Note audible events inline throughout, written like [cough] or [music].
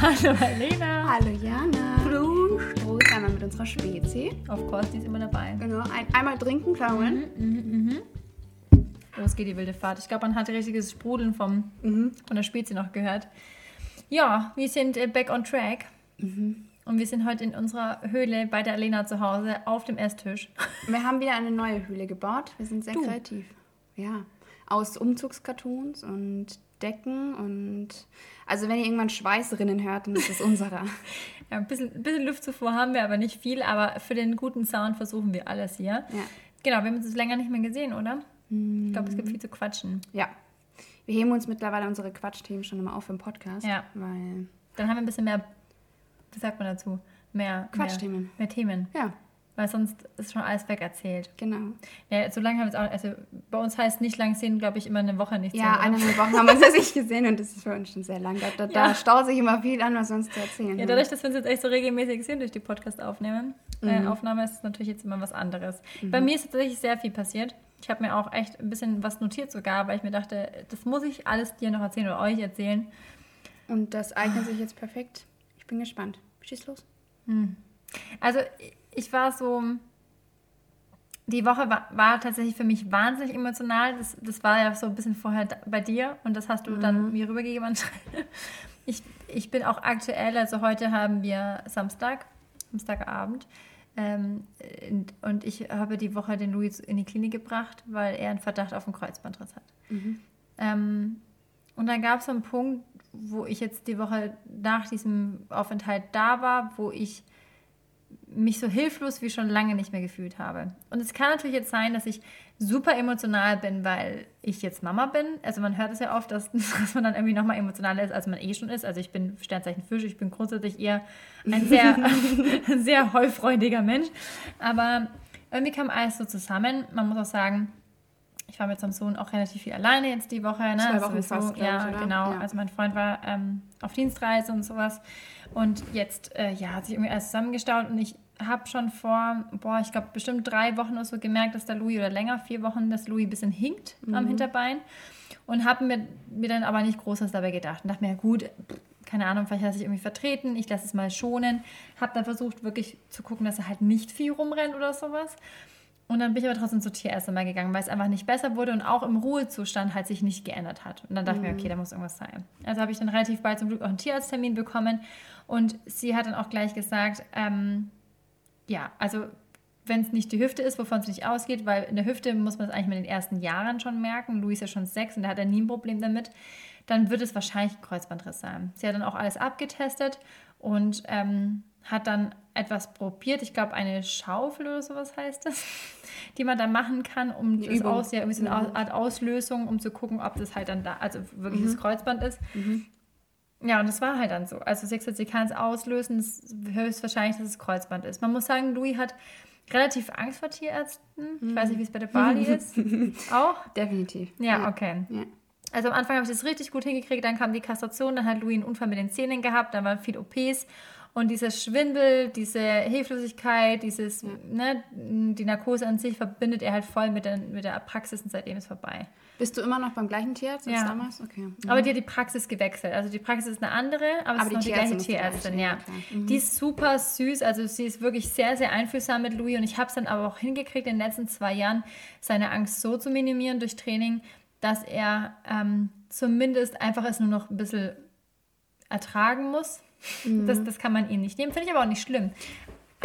Hallo Alena. Hallo Jana. Hallo. Prost einmal mit unserer Spezi. Of course, die ist immer dabei. Genau, ein, einmal trinken, klar, Moment. Los geht die wilde Fahrt. Ich glaube, man hat richtiges Sprudeln vom, Mhm. von der Spezi noch gehört. Ja, wir sind äh, back on track. Mhm. Und wir sind heute in unserer Höhle bei der Alena zu Hause auf dem Esstisch. [laughs] Wir haben wieder eine neue Höhle gebaut. Wir sind sehr Du. kreativ. Ja. Aus Umzugskartons und Decken und. Also, wenn ihr irgendwann Schweißrinnen hört, dann ist es unserer. [laughs] Ja, ein bisschen, ein bisschen Luftzufuhr haben wir, aber nicht viel. Aber für den guten Sound versuchen wir alles hier. Ja. Genau, wir haben uns länger nicht mehr gesehen, oder? Ich glaube, es gibt viel zu quatschen. ja. Wir heben uns mittlerweile unsere Quatschthemen schon immer auf im Podcast. Ja. Weil. Dann haben wir ein bisschen mehr, wie sagt man dazu? Mehr Quatschthemen. Mehr, mehr Themen. Ja, Weil sonst ist schon alles wegerzählt. genau. Ja, so lange haben wir es auch, also bei uns heißt nicht lang sehen, glaube ich, immer eine Woche nicht Ja, eineinhalb Wochen haben wir uns das nicht gesehen und das ist für uns schon sehr lang. Da, da, da Ja. staut sich immer viel an, was wir uns zu erzählen Ja, dadurch, dass wir uns jetzt echt so regelmäßig sehen durch die Podcast-Aufnahmen, äh, Mhm. Aufnahme ist es natürlich jetzt immer was anderes. Bei mir ist tatsächlich sehr viel passiert. Ich habe mir auch echt ein bisschen was notiert sogar, weil ich mir dachte, das muss ich alles dir noch erzählen oder euch erzählen. Und das eignet sich jetzt perfekt. Ich bin gespannt. Schieß los. Also ich war so, die Woche war, war tatsächlich für mich wahnsinnig emotional. Das, das war ja so ein bisschen vorher bei dir und das hast du dann mir rübergegeben. [laughs] Ich, ich bin auch aktuell, also heute haben wir Samstag, Samstagabend. Ähm, und, ich habe die Woche den Louis in die Klinik gebracht, weil er einen Verdacht auf einen Kreuzbandriss hat. Ähm, und dann gab es so einen Punkt, wo ich jetzt die Woche nach diesem Aufenthalt da war, wo ich mich so hilflos wie schon lange nicht mehr gefühlt habe. Und es kann natürlich jetzt sein, dass ich super emotional bin, weil ich jetzt Mama bin. Also man hört es ja oft, dass, [laughs] dass man dann irgendwie nochmal emotionaler ist, als man eh schon ist. Also ich bin Sternzeichen Fisch, ich bin grundsätzlich eher ein sehr, [laughs] [laughs] sehr heulfreudiger Mensch. Aber irgendwie kam alles so zusammen. Man muss auch sagen, ich war mit seinem Sohn auch relativ viel alleine jetzt die Woche. Ne? Zwei Wochen Sowieso, fast, Ja, ich, genau. Ja. Also mein Freund war ähm, auf Dienstreise und sowas. Und jetzt, äh, ja, hat sich irgendwie alles zusammengestaut und ich habe schon vor, boah, ich glaube bestimmt drei Wochen oder so gemerkt, dass der Louis oder länger, vier Wochen, dass Louis ein bisschen hinkt Mhm. am Hinterbein. Und habe mir, mir dann aber nicht Großes dabei gedacht. Und dachte mir, ja gut, keine Ahnung, vielleicht er sich irgendwie vertreten, ich lasse es mal schonen. Habe dann versucht, wirklich zu gucken, dass er halt nicht viel rumrennt oder sowas. Und dann bin ich aber trotzdem zur Tierärztin mal gegangen, weil es einfach nicht besser wurde und auch im Ruhezustand halt sich nicht geändert hat. Und dann dachte ich mir, okay, da muss irgendwas sein. Also habe ich dann relativ bald zum Glück auch einen Tierarzttermin bekommen. Und sie hat dann auch gleich gesagt, ähm, ja, also wenn es nicht die Hüfte ist, wovon es nicht ausgeht, weil in der Hüfte muss man das eigentlich mit den ersten Jahren schon merken. Louis ist ja schon sechs und der hat ja nie ein Problem damit. Dann wird es wahrscheinlich ein Kreuzbandriss sein. Sie hat dann auch alles abgetestet und ähm, hat dann etwas probiert. Ich glaube, eine Schaufel oder sowas heißt das, [laughs] die man dann machen kann, um das aus, ja, irgendwie so eine Art Auslösung, um zu gucken, ob das halt dann da, also wirklich das Kreuzband ist. Ja, und das war halt dann so. Also gesagt, sie kann es auslösen, es ist höchstwahrscheinlich, dass es Kreuzband ist. Man muss sagen, Louis hat relativ Angst vor Tierärzten. Ich weiß nicht, wie es bei der Bali ist. [laughs] Auch? Definitiv. Ja, okay. Ja. Also am Anfang habe ich das richtig gut hingekriegt, dann kam die Kastration, dann hat Louis einen Unfall mit den Zähnen gehabt, dann waren viel OPs und dieser Schwindel, diese Hilflosigkeit, dieses, ne, die Narkose an sich verbindet er halt voll mit der, mit der Praxis und seitdem ist vorbei. Bist du immer noch beim gleichen Tierarzt als Ja. damals? Okay. Aber die hat die Praxis gewechselt. Also die Praxis ist eine andere, aber, es Aber ist die noch die gleiche Tierärztin ist die ja. klar. Die ist super süß, also sie ist wirklich sehr, sehr einfühlsam mit Louis und ich habe es dann aber auch hingekriegt, in den letzten zwei Jahren seine Angst so zu minimieren durch Training, dass er ähm, zumindest einfach es nur noch ein bisschen ertragen muss. Mhm. Das, das kann man ihm nicht nehmen, finde ich aber auch nicht schlimm.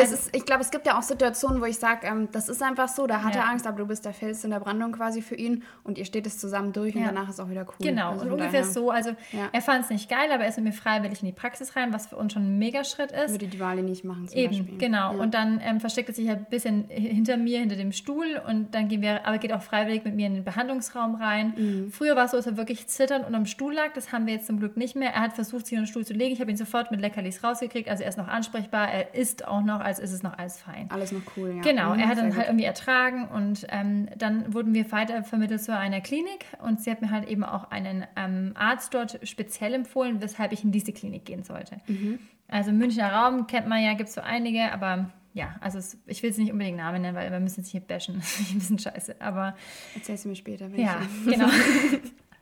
Es ist, ich glaube, es gibt ja auch Situationen, wo ich sage, ähm, das ist einfach so, da hat Ja. er Angst, aber du bist der Fels in der Brandung quasi für ihn und ihr steht es zusammen durch und Ja. danach ist auch wieder cool. Genau, Also und ungefähr daher so. Also Ja. er fand es nicht geil, aber er ist mit mir freiwillig in die Praxis rein, was für uns schon ein Megaschritt ist. Würde die Wale nicht machen zum Eben, Beispiel. genau. Und dann ähm, versteckt er sich halt ein bisschen hinter mir, hinter dem Stuhl und dann gehen wir, aber geht auch freiwillig mit mir in den Behandlungsraum rein. Mhm. Früher war es so, dass er wirklich zitternd unterm Stuhl lag. Das haben wir jetzt zum Glück nicht mehr. Er hat versucht, sich unter den Stuhl zu legen. Ich habe ihn sofort mit Leckerlis rausgekriegt. Also er ist noch ansprechbar. Er isst auch noch, als ist es noch alles fein. Alles noch cool, ja. Genau, Mhm, er hat dann gut. halt irgendwie ertragen und ähm, dann wurden wir weiter vermittelt zu einer Klinik und sie hat mir halt eben auch einen ähm, Arzt dort speziell empfohlen, weshalb ich in diese Klinik gehen sollte. Mhm. Also Münchner Raum kennt man ja, gibt es so einige, aber ja, also es, ich will jetzt nicht unbedingt Namen nennen, weil wir müssen jetzt hier bashen. [laughs] Das ich ein bisschen scheiße, aber Erzählst du mir später, wenn ja, ich... genau. [laughs]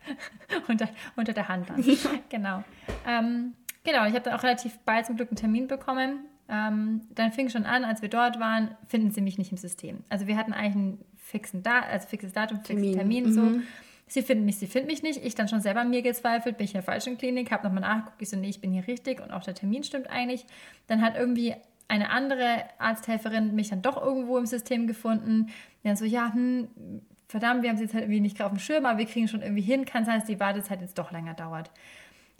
[laughs] unter, unter der Hand dann. genau. Ähm, Genau, ich habe dann auch relativ bald zum Glück einen Termin bekommen. Ähm, dann fing schon an, als wir dort waren, finden sie mich nicht im System. Also wir hatten eigentlich einen fixen da also fixes Datum, fixen Termin, Termin so. Sie finden mich, sie finden mich nicht. Ich dann schon selber an mir gezweifelt, bin ich in der falschen Klinik, habe nochmal nachgeguckt, ich so, nee, ich bin hier richtig und auch der Termin stimmt eigentlich. Dann hat irgendwie eine andere Arzthelferin mich dann doch irgendwo im System gefunden. Dann so, ja, hm, verdammt, wir haben sie jetzt halt irgendwie nicht gerade auf dem Schirm, aber wir kriegen schon irgendwie hin. Kann sein, dass die Wartezeit jetzt doch länger dauert.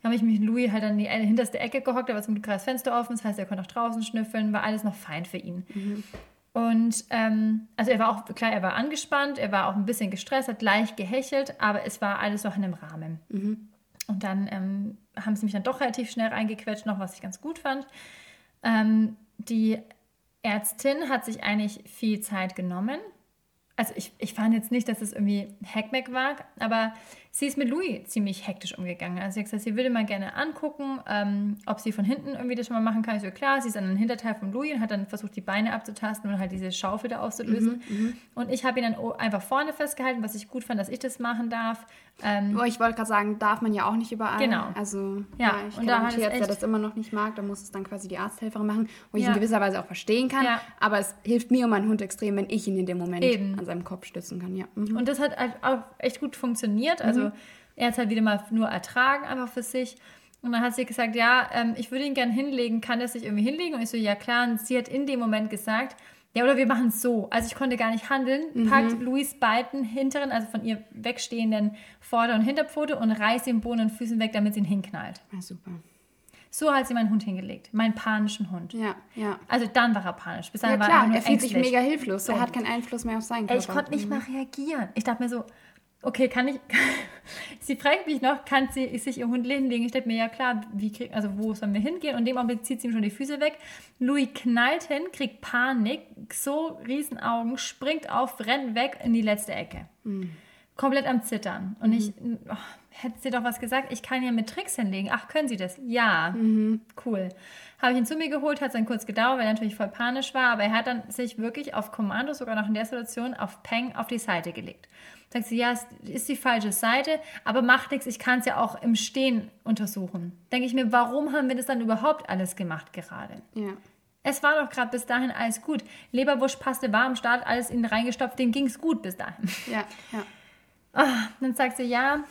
Habe ich mich mit Louis halt an die hinterste Ecke gehockt, da war zum Glück das Fenster offen, das heißt, er konnte auch draußen schnüffeln, war alles noch fein für ihn. Mhm. Und ähm, also er war auch, klar, er war angespannt, er war auch ein bisschen gestresst, hat leicht gehechelt, aber es war alles noch in einem Rahmen. Mhm. Und dann ähm, haben sie mich dann doch relativ schnell reingequetscht, noch was ich ganz gut fand. Ähm, die Ärztin hat sich eigentlich viel Zeit genommen. Also ich, ich fand jetzt nicht, dass es irgendwie Hackmack war, aber sie ist mit Louis ziemlich hektisch umgegangen. Also sie hat gesagt, sie würde mal gerne angucken, ähm, ob sie von hinten irgendwie das schon mal machen kann. Ich so, klar, sie ist an den Hinterteil von Louis und hat dann versucht, die Beine abzutasten und halt diese Schaufel da auszulösen. Mhm, mhm. und ich habe ihn dann einfach vorne festgehalten, was ich gut fand, dass ich das machen darf. Ähm, oh, ich wollte gerade sagen, darf man ja auch nicht überall. Genau. Also ja, ja ich und da hat Tierarzt, der das immer noch nicht mag, da muss es dann quasi die Arzthelferin machen, wo ich ja. in gewisser Weise auch verstehen kann. Ja. Aber es hilft mir und meinem Hund extrem, wenn ich ihn in dem Moment Eben. an seinem Kopf stützen kann. Ja. Mhm. Und das hat halt auch echt gut funktioniert. Also mhm. Er hat es halt wieder mal nur ertragen, einfach für sich. Und dann hat sie gesagt, ja, ähm, ich würde ihn gerne hinlegen, kann er sich irgendwie hinlegen? Und ich so, ja klar. Und sie hat in dem Moment gesagt, ja, oder wir machen es so. Also ich konnte gar nicht handeln. Mhm. Packt Louis beiden hinteren, also von ihr wegstehenden Vorder- und Hinterpfote und reißt ihm Bohnen und Füßen weg, damit sie ihn hinknallt. Ja, super. So hat sie meinen Hund hingelegt. Meinen panischen Hund. Ja, ja. Also dann war er panisch. Bis ja, klar, er, er fühlt sich mega hilflos. So. Er hat keinen Einfluss mehr auf seinen Körper. Ich konnte nicht mhm. mal reagieren. Ich dachte mir so, okay, kann ich, sie fragt mich noch, kann sie sich ihr Hund hinlegen? Ich denke mir, ja klar, wie krieg, also wo sollen wir hingehen? Und in dem Augenblick zieht sie ihm schon die Füße weg. Louis knallt hin, kriegt Panik, so Riesenaugen, springt auf, rennt weg in die letzte Ecke. Mhm. Komplett am Zittern. Und mhm. ich, oh, hätte sie doch was gesagt, ich kann ja mit Tricks hinlegen. Ach, können Sie das? Ja, mhm. cool. Habe ich ihn zu mir geholt, hat es dann kurz gedauert, weil er natürlich voll panisch war, aber er hat dann sich wirklich auf Kommando, sogar noch in der Situation, auf Peng auf die Seite gelegt. Sagt sie, ja, es ist die falsche Seite, aber macht nichts, ich kann es ja auch im Stehen untersuchen. Denke ich mir, warum haben wir das dann überhaupt alles gemacht gerade? Ja. Es war doch gerade bis dahin alles gut. Leberwurstpaste war am Start, alles in reingestopft, dem ging es gut bis dahin. Ja, ja. Oh, dann sagt sie, ja,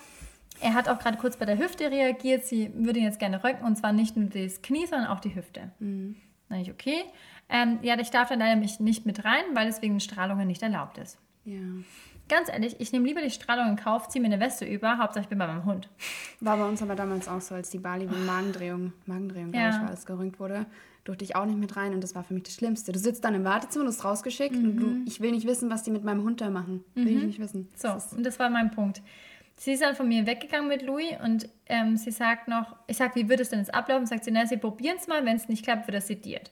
er hat auch gerade kurz bei der Hüfte reagiert. Sie würde ihn jetzt gerne röntgen und zwar nicht nur das Knie, sondern auch die Hüfte. Mhm. Dann ich, okay. Ähm, ja, ich darf dann leider mich nicht mit rein, weil es wegen Strahlungen nicht erlaubt ist. Ja. Ganz ehrlich, ich nehme lieber die Strahlung in Kauf, ziehe mir eine Weste über, Hauptsache ich bin bei meinem Hund. War bei uns aber damals auch so, als die Bali mit Magendrehung, Magendrehung, ja. glaube ich, war, als gerönt wurde, durfte ich auch nicht mit rein und das war für mich das Schlimmste. Du sitzt dann im Wartezimmer, du hast rausgeschickt mhm. und du, mhm. ich will nicht wissen, was die mit meinem Hund da machen. Will mhm. ich nicht wissen. So, das und das war mein Punkt. Sie ist dann von mir weggegangen mit Louis und ähm, sie sagt noch, ich sage, wie wird es denn jetzt ablaufen? Sagt sie, na, sie probieren es mal, wenn es nicht klappt, wird er sediert.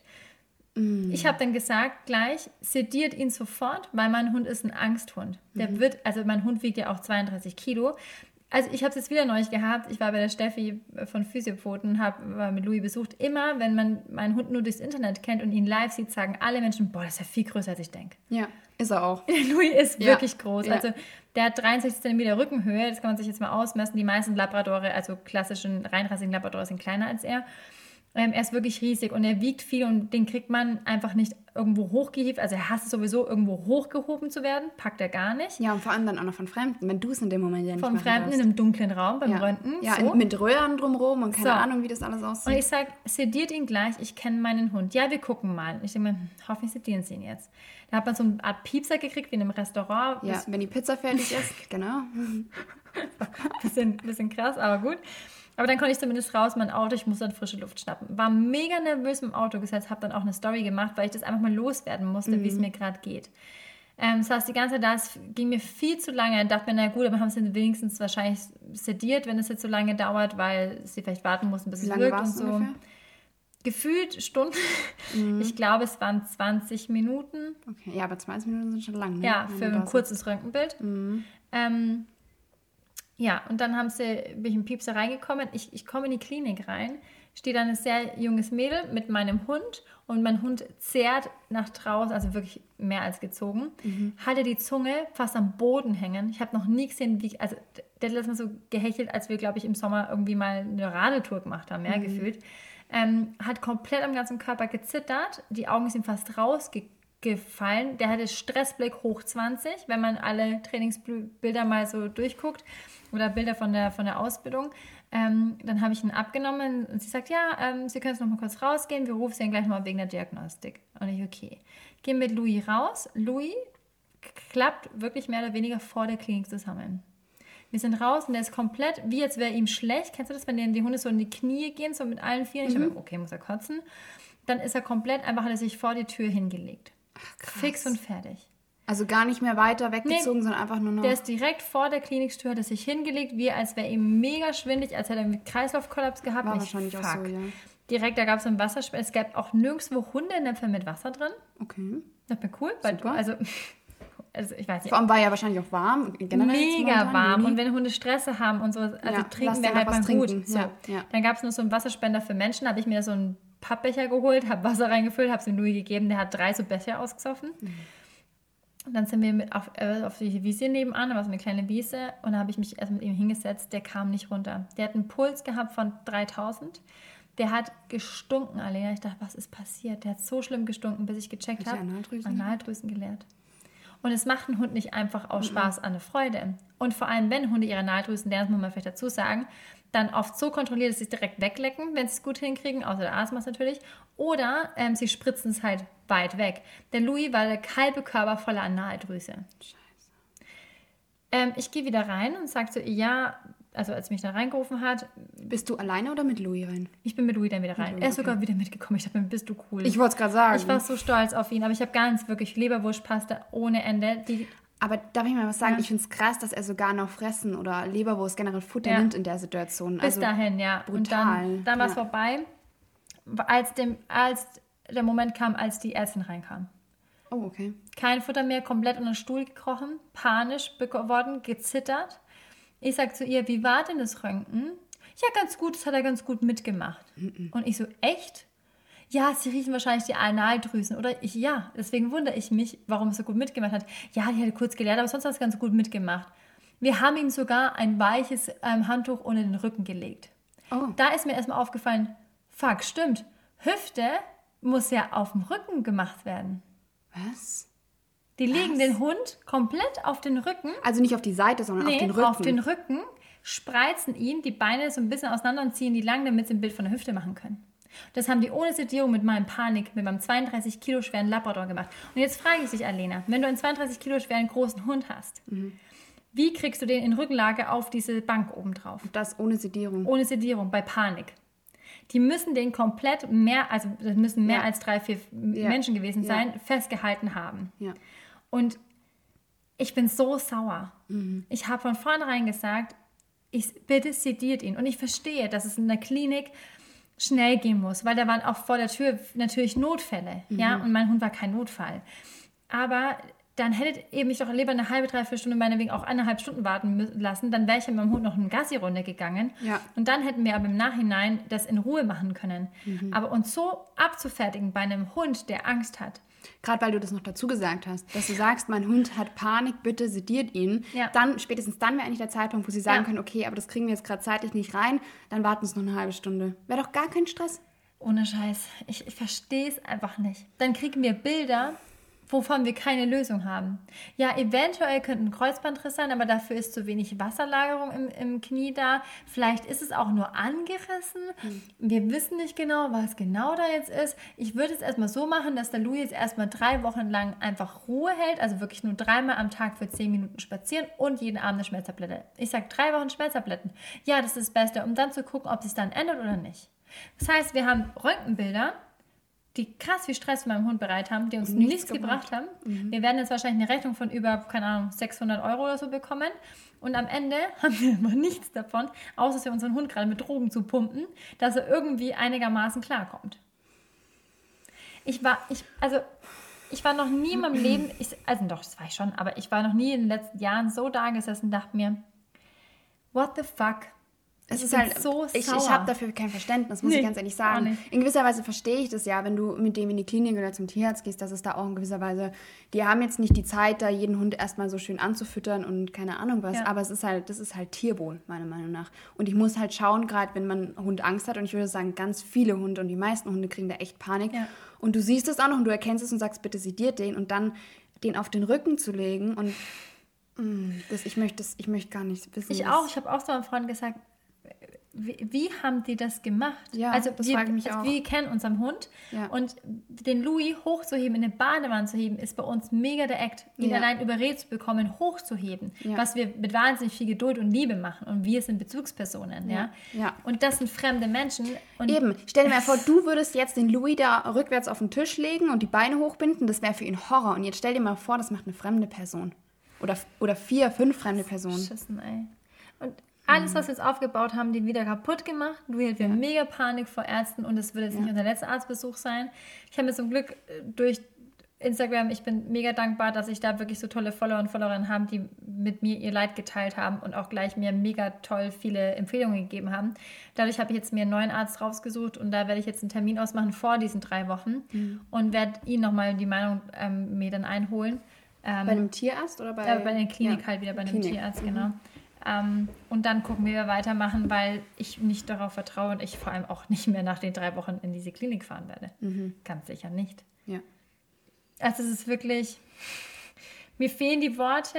Mm. Ich habe dann gesagt, gleich, sediert ihn sofort, weil mein Hund ist ein Angsthund. Der mhm. wird, also mein Hund wiegt ja auch 32 Kilo. Also ich habe es jetzt wieder neu gehabt. Ich war bei der Steffi von Physiopfoten, habe mit Louis besucht. Immer, wenn man meinen Hund nur durchs Internet kennt und ihn live sieht, sagen alle Menschen, boah, das ist ja viel größer, als ich denke. Ja, ist er auch. [laughs] Louis ist ja. wirklich groß. Ja. Also der hat 63 cm Rückenhöhe, das kann man sich jetzt mal ausmessen. Die meisten Labradore, also klassischen reinrassigen Labradore, sind kleiner als er. Ähm, er ist wirklich riesig und er wiegt viel und den kriegt man einfach nicht irgendwo hochgehievt. Also er hasst es sowieso, irgendwo hochgehoben zu werden. Packt er gar nicht. Ja, und vor allem dann auch noch von Fremden, wenn du es in dem Moment ja nicht Von Fremden in einem dunklen Raum beim ja. Röntgen. Ja, so. mit Röhren drumherum und keine so. Ahnung, wie das alles aussieht. Und ich sage, sediert ihn gleich, ich kenne meinen Hund. Ja, wir gucken mal. Ich denke mir, hm, hoffentlich sedieren sie ihn jetzt. Da hat man so eine Art Piepser gekriegt, wie in einem Restaurant. Ja, wenn die Pizza fertig ist, [laughs] genau. [laughs] bisschen, bisschen krass, aber gut. Aber dann konnte ich zumindest raus, mein Auto, ich musste dann frische Luft schnappen. War mega nervös im Auto gesetzt, habe dann auch eine Story gemacht, weil ich das einfach mal loswerden musste, mhm. wie es mir gerade geht. Ähm, das heißt, die ganze Zeit, das ging mir viel zu lange. Ich dachte mir, na gut, aber haben sie wenigstens wahrscheinlich sediert, wenn es jetzt so lange dauert, weil sie vielleicht warten mussten, bis wie es wirkt und so. Ungefähr? Gefühlt Stunden. Mhm. Ich glaube, es waren 20 Minuten. Okay, ja, aber 20 Minuten sind schon lang. Ne? Ja, für ein kurzes Röntgenbild. Mhm. Ähm, ja, und dann haben sie, bin ich im Piepser reingekommen. Ich, ich komme in die Klinik rein, steht da ein sehr junges Mädel mit meinem Hund und mein Hund zehrt nach draußen, also wirklich mehr als gezogen, mhm. hatte die Zunge fast am Boden hängen. Ich habe noch nie gesehen, wie, also der hat letztens so gehechelt, als wir, glaube ich, im Sommer irgendwie mal eine Radeltour gemacht haben, mehr mhm. gefühlt. Ähm, hat komplett am ganzen Körper gezittert, die Augen sind fast rausgefallen. Der hatte Stressblick hoch 20, wenn man alle Trainingsbilder mal so durchguckt oder Bilder von der, von der Ausbildung. Ähm, dann habe ich ihn abgenommen und sie sagt, ja, ähm, Sie können jetzt noch mal kurz rausgehen, wir rufen Sie dann gleich mal wegen der Diagnostik. Und ich, okay. Gehen mit Louis raus. Louis klappt wirklich mehr oder weniger vor der Klinik zusammen. Wir sind raus und der ist komplett, wie jetzt wäre ihm schlecht. Kennst du das, wenn die Hunde so in die Knie gehen, so mit allen Vieren? Mhm. Ich habe, okay, muss er kotzen. Dann ist er komplett, einfach hat er sich vor die Tür hingelegt. Ach, Fix und fertig. Also gar nicht mehr weiter weggezogen, nee, sondern einfach nur noch. Der ist direkt vor der Klinikstür, hat er sich hingelegt, wie als wäre ihm mega schwindig, als hätte er einen Kreislaufkollaps gehabt. War wahrscheinlich fuck. auch so, ja. Direkt, da gab es ein Wasserspiel. Es gab auch nirgendwo Hundenäpfel mit Wasser drin. Okay. Das wäre cool. Weil, also, [laughs] also ich weiß nicht. Vor allem war ja wahrscheinlich auch warm. Mega warm. Und wenn Hunde Stresse haben und so, also ja, trinken wir halt mal gut. So. Ja, ja. Dann gab es nur so einen Wasserspender für Menschen, da habe ich mir so einen Pappbecher geholt, habe Wasser reingefüllt, habe es ihm Louis gegeben, der hat drei so Becher ausgesoffen. Mhm. Und dann sind wir mit auf, äh, auf die Wiese nebenan, da war so eine kleine Wiese, und da habe ich mich erst mit ihm hingesetzt. Der kam nicht runter. Der hat einen Puls gehabt von 3000. Der hat gestunken, Alena. Ich dachte, was ist passiert? Der hat so schlimm gestunken, bis ich gecheckt habe. Analdrüsen? Analdrüsen geleert. Und es macht ein Hund nicht einfach aus Spaß an eine Freude. Und vor allem, wenn Hunde ihre Analdrüsen lernen, muss man vielleicht dazu sagen, dann oft so kontrolliert, dass sie es direkt weglecken, wenn sie es gut hinkriegen, außer der Asthma natürlich. Oder ähm, sie spritzen es halt weit weg. Der Louis war der halbe Körper voller Analdrüse. Scheiße. Ähm, ich gehe wieder rein und sage zu ihr, ja, also als mich da reingerufen hat. Bist du alleine oder mit Louis rein? Ich bin mit Louis dann wieder rein. Louis, er ist sogar okay. wieder mitgekommen. Ich dachte, bist du cool. Ich wollte es gerade sagen. Ich war so stolz auf ihn, aber ich habe ganz wirklich Leberwurstpaste ohne Ende. Die aber darf ich mal was sagen? Ja. Ich finde es krass, dass er sogar noch Fressen oder Leberwurst generell Futter ja. nimmt in der Situation. Bis also dahin, ja. Brutal. Und dann, dann war es ja. vorbei, als, dem, als der Moment kam, als die Ärztin reinkam. Oh, okay. Kein Futter mehr, komplett unter den Stuhl gekrochen, panisch geworden, gezittert. Ich sag zu ihr, wie war denn das Röntgen? Ja, ganz gut, das hat er ganz gut mitgemacht. Mm Und ich so, echt? Ja, sie riechen wahrscheinlich die Analdrüsen. Oder ich, ja, deswegen wundere ich mich, warum es so gut mitgemacht hat. Ja, die hatte kurz gelernt, aber sonst hat es ganz gut mitgemacht. Wir haben ihm sogar ein weiches ähm, Handtuch unter den Rücken gelegt. Oh. Da ist mir erstmal aufgefallen, fuck, stimmt. Hüfte muss ja auf dem Rücken gemacht werden. Was? Die legen Was? den Hund komplett auf den Rücken. Also nicht auf die Seite, sondern nee, auf den Rücken. auf den Rücken, spreizen ihn, die Beine so ein bisschen auseinander und ziehen die lang, damit sie ein Bild von der Hüfte machen können. Das haben die ohne Sedierung mit meinem Panik, mit meinem 32 Kilo schweren Labrador gemacht. Und jetzt frage ich dich, Alena, wenn du einen 32 Kilo schweren großen Hund hast, mhm. wie kriegst du den in Rückenlage auf diese Bank oben drauf? Das ohne Sedierung. Ohne Sedierung, bei Panik die müssen den komplett mehr, also das müssen mehr ja. als drei, vier ja. Menschen gewesen sein, ja. festgehalten haben. Und ich bin so sauer. Mhm. Ich habe von vornherein gesagt, ich bitte sediert ihn. Und ich verstehe, dass es in der Klinik schnell gehen muss, weil da waren auch vor der Tür natürlich Notfälle, mhm. ja, und mein Hund war kein Notfall. Aber dann hättet ihr mich doch lieber eine halbe, dreiviertel Stunde meinetwegen auch eineinhalb Stunden warten lassen. Dann wäre ich mit meinem Hund noch eine Gassi-Runde gegangen. Ja. Und dann hätten wir aber im Nachhinein das in Ruhe machen können. Mhm. Aber uns so abzufertigen bei einem Hund, der Angst hat. Gerade weil du das noch dazu gesagt hast, dass du sagst, mein Hund hat Panik, bitte sediert ihn. Ja. Dann, spätestens dann wäre eigentlich der Zeitpunkt, wo sie sagen ja. können, okay, aber das kriegen wir jetzt gerade zeitlich nicht rein, dann warten es noch eine halbe Stunde. Wäre doch gar kein Stress. Ohne Scheiß. Ich, ich verstehe es einfach nicht. Dann kriegen wir Bilder wovon wir keine Lösung haben. Ja, eventuell könnte ein Kreuzbandriss sein, aber dafür ist zu wenig Wasserlagerung im, im Knie da. Vielleicht ist es auch nur angerissen. Mhm. Wir wissen nicht genau, was genau da jetzt ist. Ich würde es erstmal so machen, dass der Louis jetzt erstmal drei Wochen lang einfach Ruhe hält, also wirklich nur dreimal am Tag für zehn Minuten spazieren und jeden Abend eine Schmerztablette. Ich sage drei Wochen Schmerztabletten. Ja, das ist das Beste, um dann zu gucken, ob sich dann ändert oder nicht. Das heißt, wir haben Röntgenbilder die krass viel Stress für meinen Hund bereit haben, die uns nichts, nichts gebracht haben. Mhm. Wir werden jetzt wahrscheinlich eine Rechnung von über, keine Ahnung, 600 Euro oder so bekommen. Und am Ende [laughs] haben wir immer nichts davon, außer dass wir unseren Hund gerade mit Drogen zu pumpen, dass er irgendwie einigermaßen klarkommt. Ich war, ich, also, ich war noch nie in meinem Leben, ich, also doch, das war ich schon, aber ich war noch nie in den letzten Jahren so da gesessen und dachte mir, what the fuck? Es ist halt so ich, ich habe dafür kein Verständnis, muss nee, ich ganz ehrlich sagen. In gewisser Weise verstehe ich das ja, wenn du mit dem in die Klinik oder zum Tierarzt gehst, dass es da auch in gewisser Weise, die haben jetzt nicht die Zeit, da jeden Hund erstmal so schön anzufüttern und keine Ahnung was, ja. aber es ist halt, das ist halt Tierwohl, meiner Meinung nach. Und ich muss halt schauen, gerade wenn man Hund Angst hat, und ich würde sagen, ganz viele Hunde und die meisten Hunde kriegen da echt Panik. Ja. Und du siehst es auch noch und du erkennst es und sagst, bitte sediert den und dann den auf den Rücken zu legen und mm, das, ich möchte das, ich möchte gar nicht wissen. Ich auch, ich habe auch so einem Freund gesagt, wie, wie, haben die das gemacht? Ja, also das wir, frage mich also auch. Wir kennen unseren Hund ja. und den Louis hochzuheben, in eine Badewanne zu heben, ist bei uns mega der Act. Ihn ja. allein überredet zu bekommen, hochzuheben, ja. was wir mit wahnsinnig viel Geduld und Liebe machen. Und wir sind Bezugspersonen, ja. ja. Und das sind fremde Menschen. Und Eben, stell dir mal vor, du würdest jetzt den Louis da rückwärts auf den Tisch legen und die Beine hochbinden, das wäre für ihn Horror. Und jetzt stell dir mal vor, das macht eine fremde Person. Oder, oder vier, fünf fremde Personen. Schissen, ey. Und alles, was wir jetzt aufgebaut haben, die wieder kaputt gemacht. Du hatten ja. mega Panik vor Ärzten und es wird jetzt ja. nicht unser letzter Arztbesuch sein. Ich habe mir zum Glück äh, durch Instagram, ich bin mega dankbar, dass ich da wirklich so tolle Follower und Followerinnen habe, die mit mir ihr Leid geteilt haben und auch gleich mir mega toll viele Empfehlungen gegeben haben. Dadurch habe ich jetzt mir einen neuen Arzt rausgesucht und da werde ich jetzt einen Termin ausmachen vor diesen drei Wochen mhm. und werde ihn nochmal die Meinung ähm, mir dann einholen. Ähm, bei einem Tierarzt oder bei? Äh, bei der Klinik ja. halt wieder, bei einem Klinik. Tierarzt, genau. Mhm. Ähm, und dann gucken, wie wir weitermachen, weil ich nicht darauf vertraue und ich vor allem auch nicht mehr nach den drei Wochen in diese Klinik fahren werde. Mhm. Ganz sicher nicht. Ja. Also es ist wirklich, mir fehlen die Worte.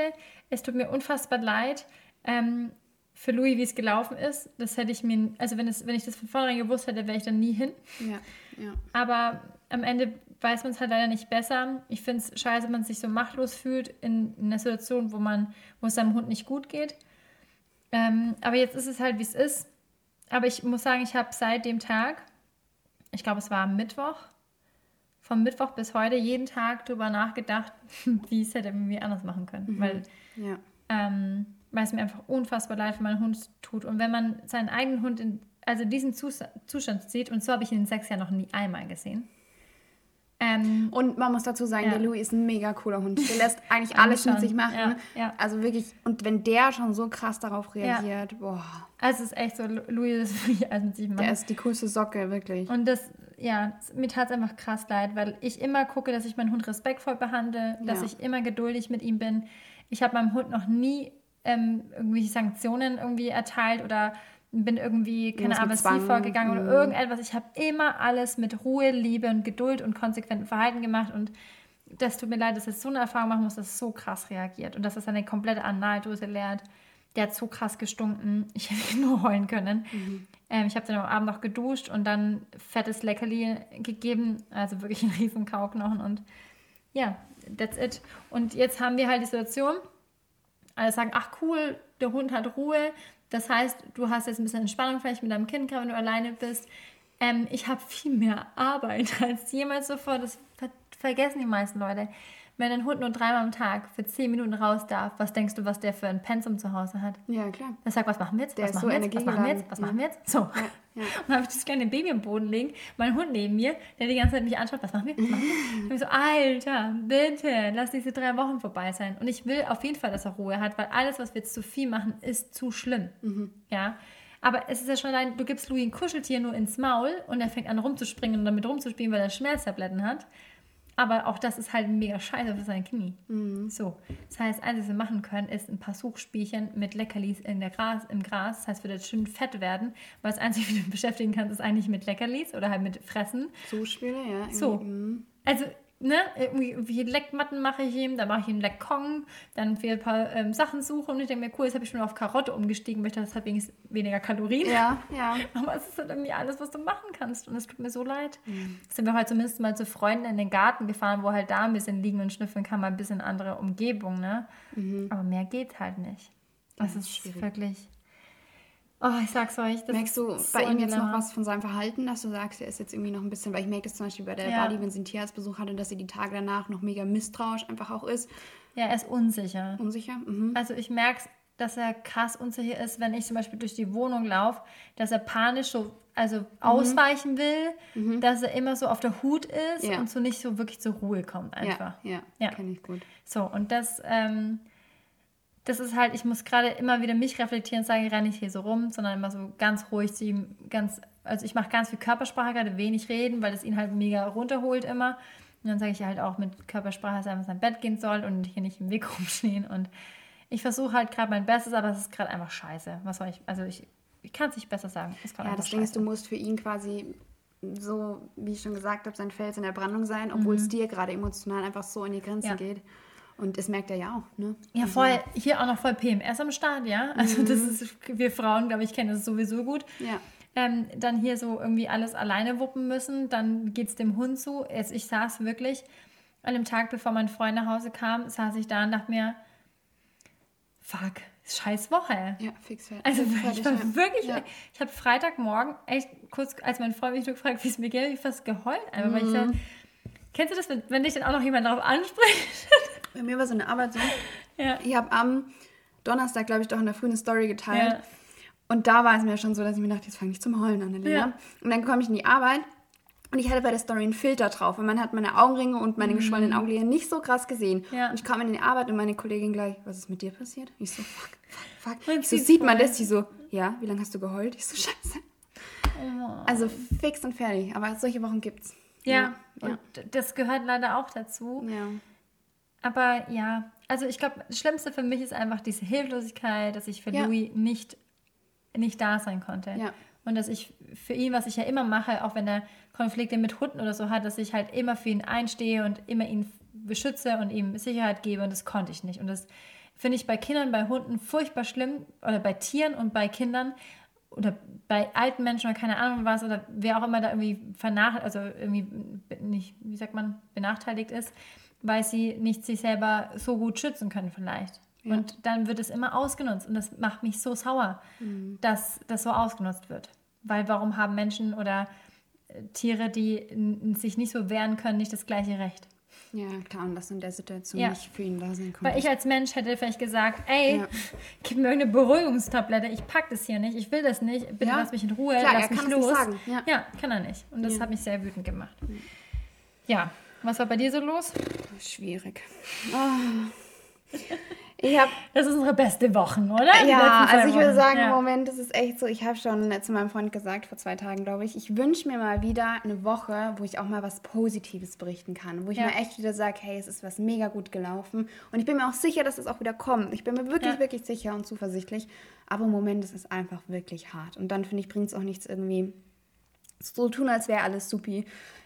Es tut mir unfassbar leid. Ähm, für Louis, wie es gelaufen ist, das hätte ich mir, also wenn, es, wenn ich das von vornherein gewusst hätte, wäre ich dann nie hin. Ja, ja. Aber am Ende weiß man es halt leider nicht besser. Ich finde es scheiße, wenn man sich so machtlos fühlt in, in einer Situation, wo man, wo es seinem Hund nicht gut geht. Ähm, aber jetzt ist es halt, wie es ist. Aber ich muss sagen, ich habe seit dem Tag, ich glaube, es war Mittwoch, vom Mittwoch bis heute jeden Tag darüber nachgedacht, [laughs] wie es hätte irgendwie anders machen können. Mhm. Weil, ja. ähm, weil es mir einfach unfassbar leid für meinen Hund tut. Und wenn man seinen eigenen Hund in also diesen Zustand sieht, und so habe ich ihn in sechs Jahren noch nie einmal gesehen, ähm, und man muss dazu sagen, ja. der Louis ist ein mega cooler Hund. Der [laughs] lässt eigentlich alles mit sich machen. Ja, ja. Also wirklich, und wenn der schon so krass darauf reagiert, boah. Also es ist echt so, Louis ist [laughs] wirklich alles mit sich machen. Der ist die coolste Socke, wirklich. Und das, ja, mir tat es einfach krass leid, weil ich immer gucke, dass ich meinen Hund respektvoll behandle, dass ich immer geduldig mit ihm bin. Ich habe meinem Hund noch nie ähm, irgendwelche Sanktionen irgendwie erteilt oder bin irgendwie, keine Ahnung, vorgegangen mhm. oder irgendetwas. Ich habe immer alles mit Ruhe, Liebe und Geduld und konsequentem Verhalten gemacht und das tut mir leid, dass es so eine Erfahrung machen muss, dass es so krass reagiert und dass es eine komplette Analdose leert. Der hat so krass gestunken, [laughs] ich hätte nur heulen können. Mhm. Ähm, ich habe dann am Abend noch geduscht und dann fettes Leckerli gegeben, also wirklich ein riesen Kauknochen und ja, that's it. Und jetzt haben wir halt die Situation, alle sagen, ach cool, der Hund hat Ruhe, das heißt, du hast jetzt ein bisschen Entspannung vielleicht mit deinem Kind, wenn du alleine bist. Ähm, ich habe viel mehr Arbeit [laughs] als jemals zuvor. Das ver vergessen die meisten Leute. Wenn ein Hund nur dreimal am Tag für zehn Minuten raus darf, was denkst du, was der für ein Pensum zu Hause hat? Ja, klar. Er sagt, was machen wir jetzt? Der was ist machen so wir jetzt? Was machen wir jetzt? Was ja. machen wir jetzt? So. Ja, ja. [laughs] Und dann habe ich das kleine Baby im Boden liegen, mein Hund neben mir, der die ganze Zeit mich anschaut, was machen wir? Was machen wir? [laughs] Und ich so, Alter, bitte, lass diese drei Wochen vorbei sein. Und ich will auf jeden Fall, dass er Ruhe hat, weil alles, was wir jetzt zu viel machen, ist zu schlimm. Mhm. Ja. Aber es ist ja schon allein, du gibst Louis ein Kuscheltier nur ins Maul und er fängt an rumzuspringen und damit rumzuspielen, weil er Schmerztabletten hat. Aber auch das ist halt mega scheiße für sein Knie. Mhm. So. Das heißt, alles, was wir machen können, ist ein paar Suchspielchen mit Leckerlis in der Gras, im Gras. Das heißt, wir wird schön fett werden. Weil das Einzige, was du [laughs] beschäftigen kannst, ist eigentlich mit Leckerlis oder halt mit Fressen. Suchspiele, ja. So. Mhm. Also ne, irgendwie Leckmatten mache ich ihm, dann mache ich ihm Leckkong, dann will ein paar ähm, Sachen suchen und ich denke mir, cool, jetzt habe ich schon auf Karotte umgestiegen, dachte, das hat wenigstens weniger Kalorien. Ja, [laughs] ja. Aber es ist halt irgendwie alles, was du machen kannst und es tut mir so leid. Mhm. Sind wir halt zumindest mal zu Freunden in den Garten gefahren, wo halt da ein bisschen liegen und schnüffeln kann, mal ein bisschen andere Umgebung, ne? Mhm. Aber mehr geht halt nicht. Das ja, ist schwierig. wirklich Oh, ich sag's euch. Merkst du bei ihm jetzt noch was von seinem Verhalten, dass du sagst, er ist jetzt irgendwie noch ein bisschen, weil ich merke das zum Beispiel bei der ja. Body, wenn sie einen Tierarztbesuch hatte, dass sie die Tage danach noch mega misstrauisch einfach auch ist. Ja, er ist unsicher. Unsicher? Mhm. Also ich merke dass er krass unsicher ist, wenn ich zum Beispiel durch die Wohnung laufe, dass er panisch so also mhm. ausweichen will, mhm. dass er immer so auf der Hut ist ja. und so nicht so wirklich zur Ruhe kommt einfach. Ja, ja, ja. kenne ich gut. So, und das... Ähm, das ist halt, ich muss gerade immer wieder mich reflektieren, sage, ich renne nicht hier so rum, sondern immer so ganz ruhig zu ihm, ganz, also ich mache ganz viel Körpersprache, gerade wenig reden, weil das ihn halt mega runterholt immer. Und dann sage ich halt auch mit Körpersprache, dass er einfach sein Bett gehen soll und hier nicht im Weg [laughs] rumstehen. Und ich versuche halt gerade mein Bestes, aber es ist gerade einfach scheiße. Was soll ich, also ich, ich kann es nicht besser sagen. ja, das Ding ist, du musst für ihn quasi so, wie ich schon gesagt habe, sein Fels in der Brandung sein, obwohl mhm. es dir gerade emotional einfach so in die Grenzen ja. geht. Und das merkt er ja auch, ne? Ja, also voll, hier auch noch voll PMS am Start, ja. Also mhm. das ist, wir Frauen, glaube ich, kennen das sowieso gut. Ja. Ähm, dann hier so irgendwie alles alleine wuppen müssen, dann geht es dem Hund zu. Jetzt, ich saß wirklich an dem Tag, bevor mein Freund nach Hause kam, saß ich da und dachte mir, fuck, scheiß Woche. Ja, fix fertig. Also ich war ja. wirklich, ja. ich habe Freitagmorgen echt kurz, als mein Freund mich nur gefragt, wie es mir geht, habe ich fast geheult. Einfach, mhm. weil ich dann, mhm. kennst du das, wenn, wenn dich dann auch noch jemand darauf anspricht? [laughs] Bei mir war so eine Arbeit so. Ja. Ich habe am Donnerstag, glaube ich, doch in der frühen Story geteilt. Ja. Und da war es mir schon so, dass ich mir dachte, jetzt fange ich zum Heulen an, Elena. Ja. Und dann komme ich in die Arbeit und ich hatte bei der Story einen Filter drauf. Und man hat meine Augenringe und meine mhm. geschwollenen Augenlider nicht so krass gesehen. Ja. Und ich kam in die Arbeit und meine Kollegin gleich, was ist mit dir passiert? Ich so, fuck, fuck, fuck. Ich so, sieht man das? Sie so, ja, wie lange hast du geheult? Ich so, scheiße. Oh. Also fix und fertig. Aber solche Wochen gibt's. Ja, ja. und das gehört leider auch dazu. Ja. Aber ja, also ich glaube, das Schlimmste für mich ist einfach diese Hilflosigkeit, dass ich für ja. Louis nicht, nicht da sein konnte. Ja. Und dass ich für ihn, was ich ja immer mache, auch wenn er Konflikte mit Hunden oder so hat, dass ich halt immer für ihn einstehe und immer ihn beschütze und ihm Sicherheit gebe. Und das konnte ich nicht. Und das finde ich bei Kindern, bei Hunden furchtbar schlimm oder bei Tieren und bei Kindern oder bei alten Menschen oder keine Ahnung was oder wer auch immer da irgendwie vernach also irgendwie nicht, wie sagt man, benachteiligt ist, weil sie nicht sich selber so gut schützen können vielleicht. Ja. Und dann wird es immer ausgenutzt und das macht mich so sauer, mhm. dass das so ausgenutzt wird. Weil warum haben Menschen oder äh, Tiere, die sich nicht so wehren können, nicht das gleiche Recht? Ja, klar, und das in der Situation ja. nicht für ihn da sein konnte. Weil ich als Mensch hätte vielleicht gesagt, ey, ja. [laughs] gib mir eine Beruhigungstablette, ich pack das hier nicht, ich will das nicht, bitte ja. lass mich in Ruhe, klar, lass mich los. Ja. ja. kann er nicht. Und das hat mich sehr wütend gemacht. Ja, was war bei dir so los? Schwierig. Oh. Ich hab, das ist unsere beste Wochen, oder? Die ja, also ich würde sagen, ja. im Moment ist es echt so, ich habe schon zu meinem Freund gesagt, vor zwei Tagen, glaube ich, ich wünsche mir mal wieder eine Woche, wo ich auch mal was Positives berichten kann. Wo ich ja. mal echt wieder sage, hey, es ist was mega gut gelaufen. Und ich bin mir auch sicher, dass es auch wieder kommt. Ich bin mir wirklich, ja. wirklich sicher und zuversichtlich. Aber im Moment ist es einfach wirklich hart. Und dann, finde ich, bringt es auch nichts irgendwie so tun, als wäre alles supi.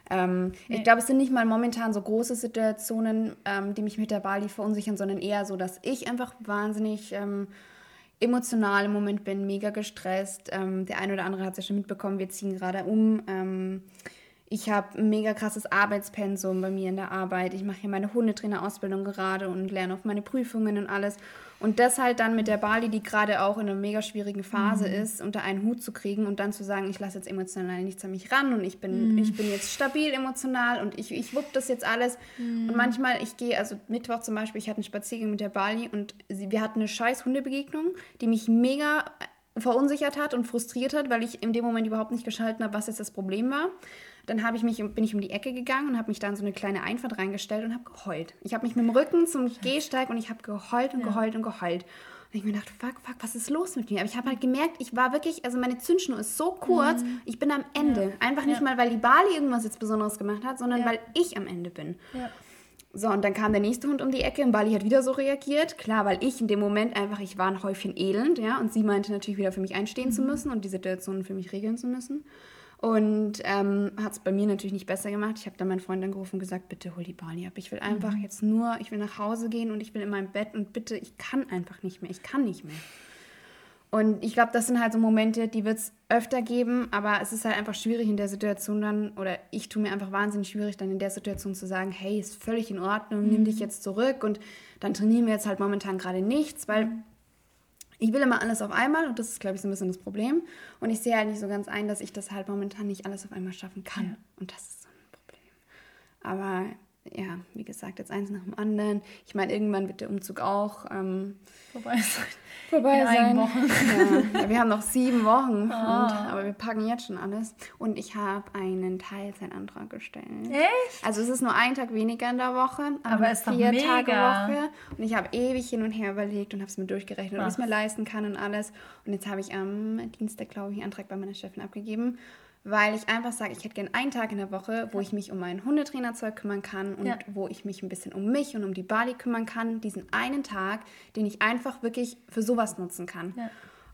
Ähm, nee. Ich glaube, es sind nicht mal momentan so große Situationen, ähm, die mich mit der Bali verunsichern, sondern eher so, dass ich einfach wahnsinnig ähm, emotional im Moment bin, mega gestresst. Ähm, der eine oder andere hat es ja schon mitbekommen, wir ziehen gerade um. Ich habe ein mega krasses Arbeitspensum bei mir in der Arbeit. Ich mache hier meine Hundetrainerausbildung gerade und lerne auf meine Prüfungen und alles. Und das halt dann mit der Bali, die gerade auch in einer mega schwierigen Phase mhm. ist, unter einen Hut zu kriegen und dann zu sagen, ich lasse jetzt emotional nichts an mich ran und ich bin, mhm. ich bin jetzt stabil emotional und ich, ich wupp das jetzt alles. Mhm. Und manchmal, ich gehe, also Mittwoch zum Beispiel, ich hatte einen Spaziergang mit der Bali und sie, wir hatten eine scheiß Hundebegegnung, die mich mega verunsichert hat und frustriert hat, weil ich in dem Moment überhaupt nicht geschalten habe, was jetzt das Problem war. Dann habe ich mich, bin ich um die Ecke gegangen und habe mich da in so eine kleine Einfahrt reingestellt und habe geheult. Ich habe mich mit dem Rücken zum Gehsteig und ich habe geheult und ja. geheult und geheult. Und ich mir dachte, fuck, fuck, was ist los mit mir? Aber ich habe halt gemerkt, ich war wirklich, also meine Zündschnur ist so kurz, mhm. ich bin am Ende. Ja. Einfach nicht ja. mal, weil die Bali irgendwas jetzt Besonderes gemacht hat, sondern weil ich am Ende bin. So, und dann kam der nächste Hund um die Ecke und Bali hat wieder so reagiert. Klar, weil ich in dem Moment einfach, ich war ein Häufchen elend, ja, und sie meinte natürlich wieder für mich einstehen mhm. zu müssen und die Situation für mich regeln zu müssen. Und ähm, hat es bei mir natürlich nicht besser gemacht. Ich habe dann meinen Freund angerufen und gesagt, bitte hol die Barney ab. Ich will einfach mhm. jetzt nur, ich will nach Hause gehen und ich will in meinem Bett und bitte, ich kann einfach nicht mehr. Ich kann nicht mehr. Und ich glaube, das sind halt so Momente, die wird es öfter geben, aber es ist halt einfach schwierig in der Situation dann, oder ich tue mir einfach wahnsinnig schwierig, dann in der Situation zu sagen, hey, ist völlig in Ordnung, mhm. nimm dich jetzt zurück und dann trainieren wir jetzt halt momentan gerade nichts, weil mhm ich will immer alles auf einmal und das ist, glaube ich, so ein bisschen das Problem. Und ich sehe halt nicht so ganz ein, dass ich das halt momentan nicht alles auf einmal schaffen kann. Ja. Und das ist so ein Problem. Aber ja, wie gesagt, jetzt eins nach dem anderen. Ich meine, irgendwann wird der Umzug auch ähm, vorbei sein. Vorbei In sein. Wochen. Ja, wir haben noch sieben Wochen, oh. und, aber wir packen jetzt schon alles. Und ich habe einen Teilzeitantrag gestellt. Echt? Also es ist nur ein Tag weniger in der Woche, aber, aber es ist vier mega. Tage Woche. Und ich habe ewig hin und her überlegt und habe es mir durchgerechnet, ob ich es mir leisten kann und alles. Und jetzt habe ich am Dienstag, glaube ich, einen Antrag bei meiner Chefin abgegeben weil ich einfach sage, ich hätte gerne einen Tag in der Woche, wo ich mich um mein Hundetrainerzeug kümmern kann und ja. wo ich mich ein bisschen um mich und um die Bali kümmern kann. Diesen einen Tag, den ich einfach wirklich für sowas nutzen kann. Ja.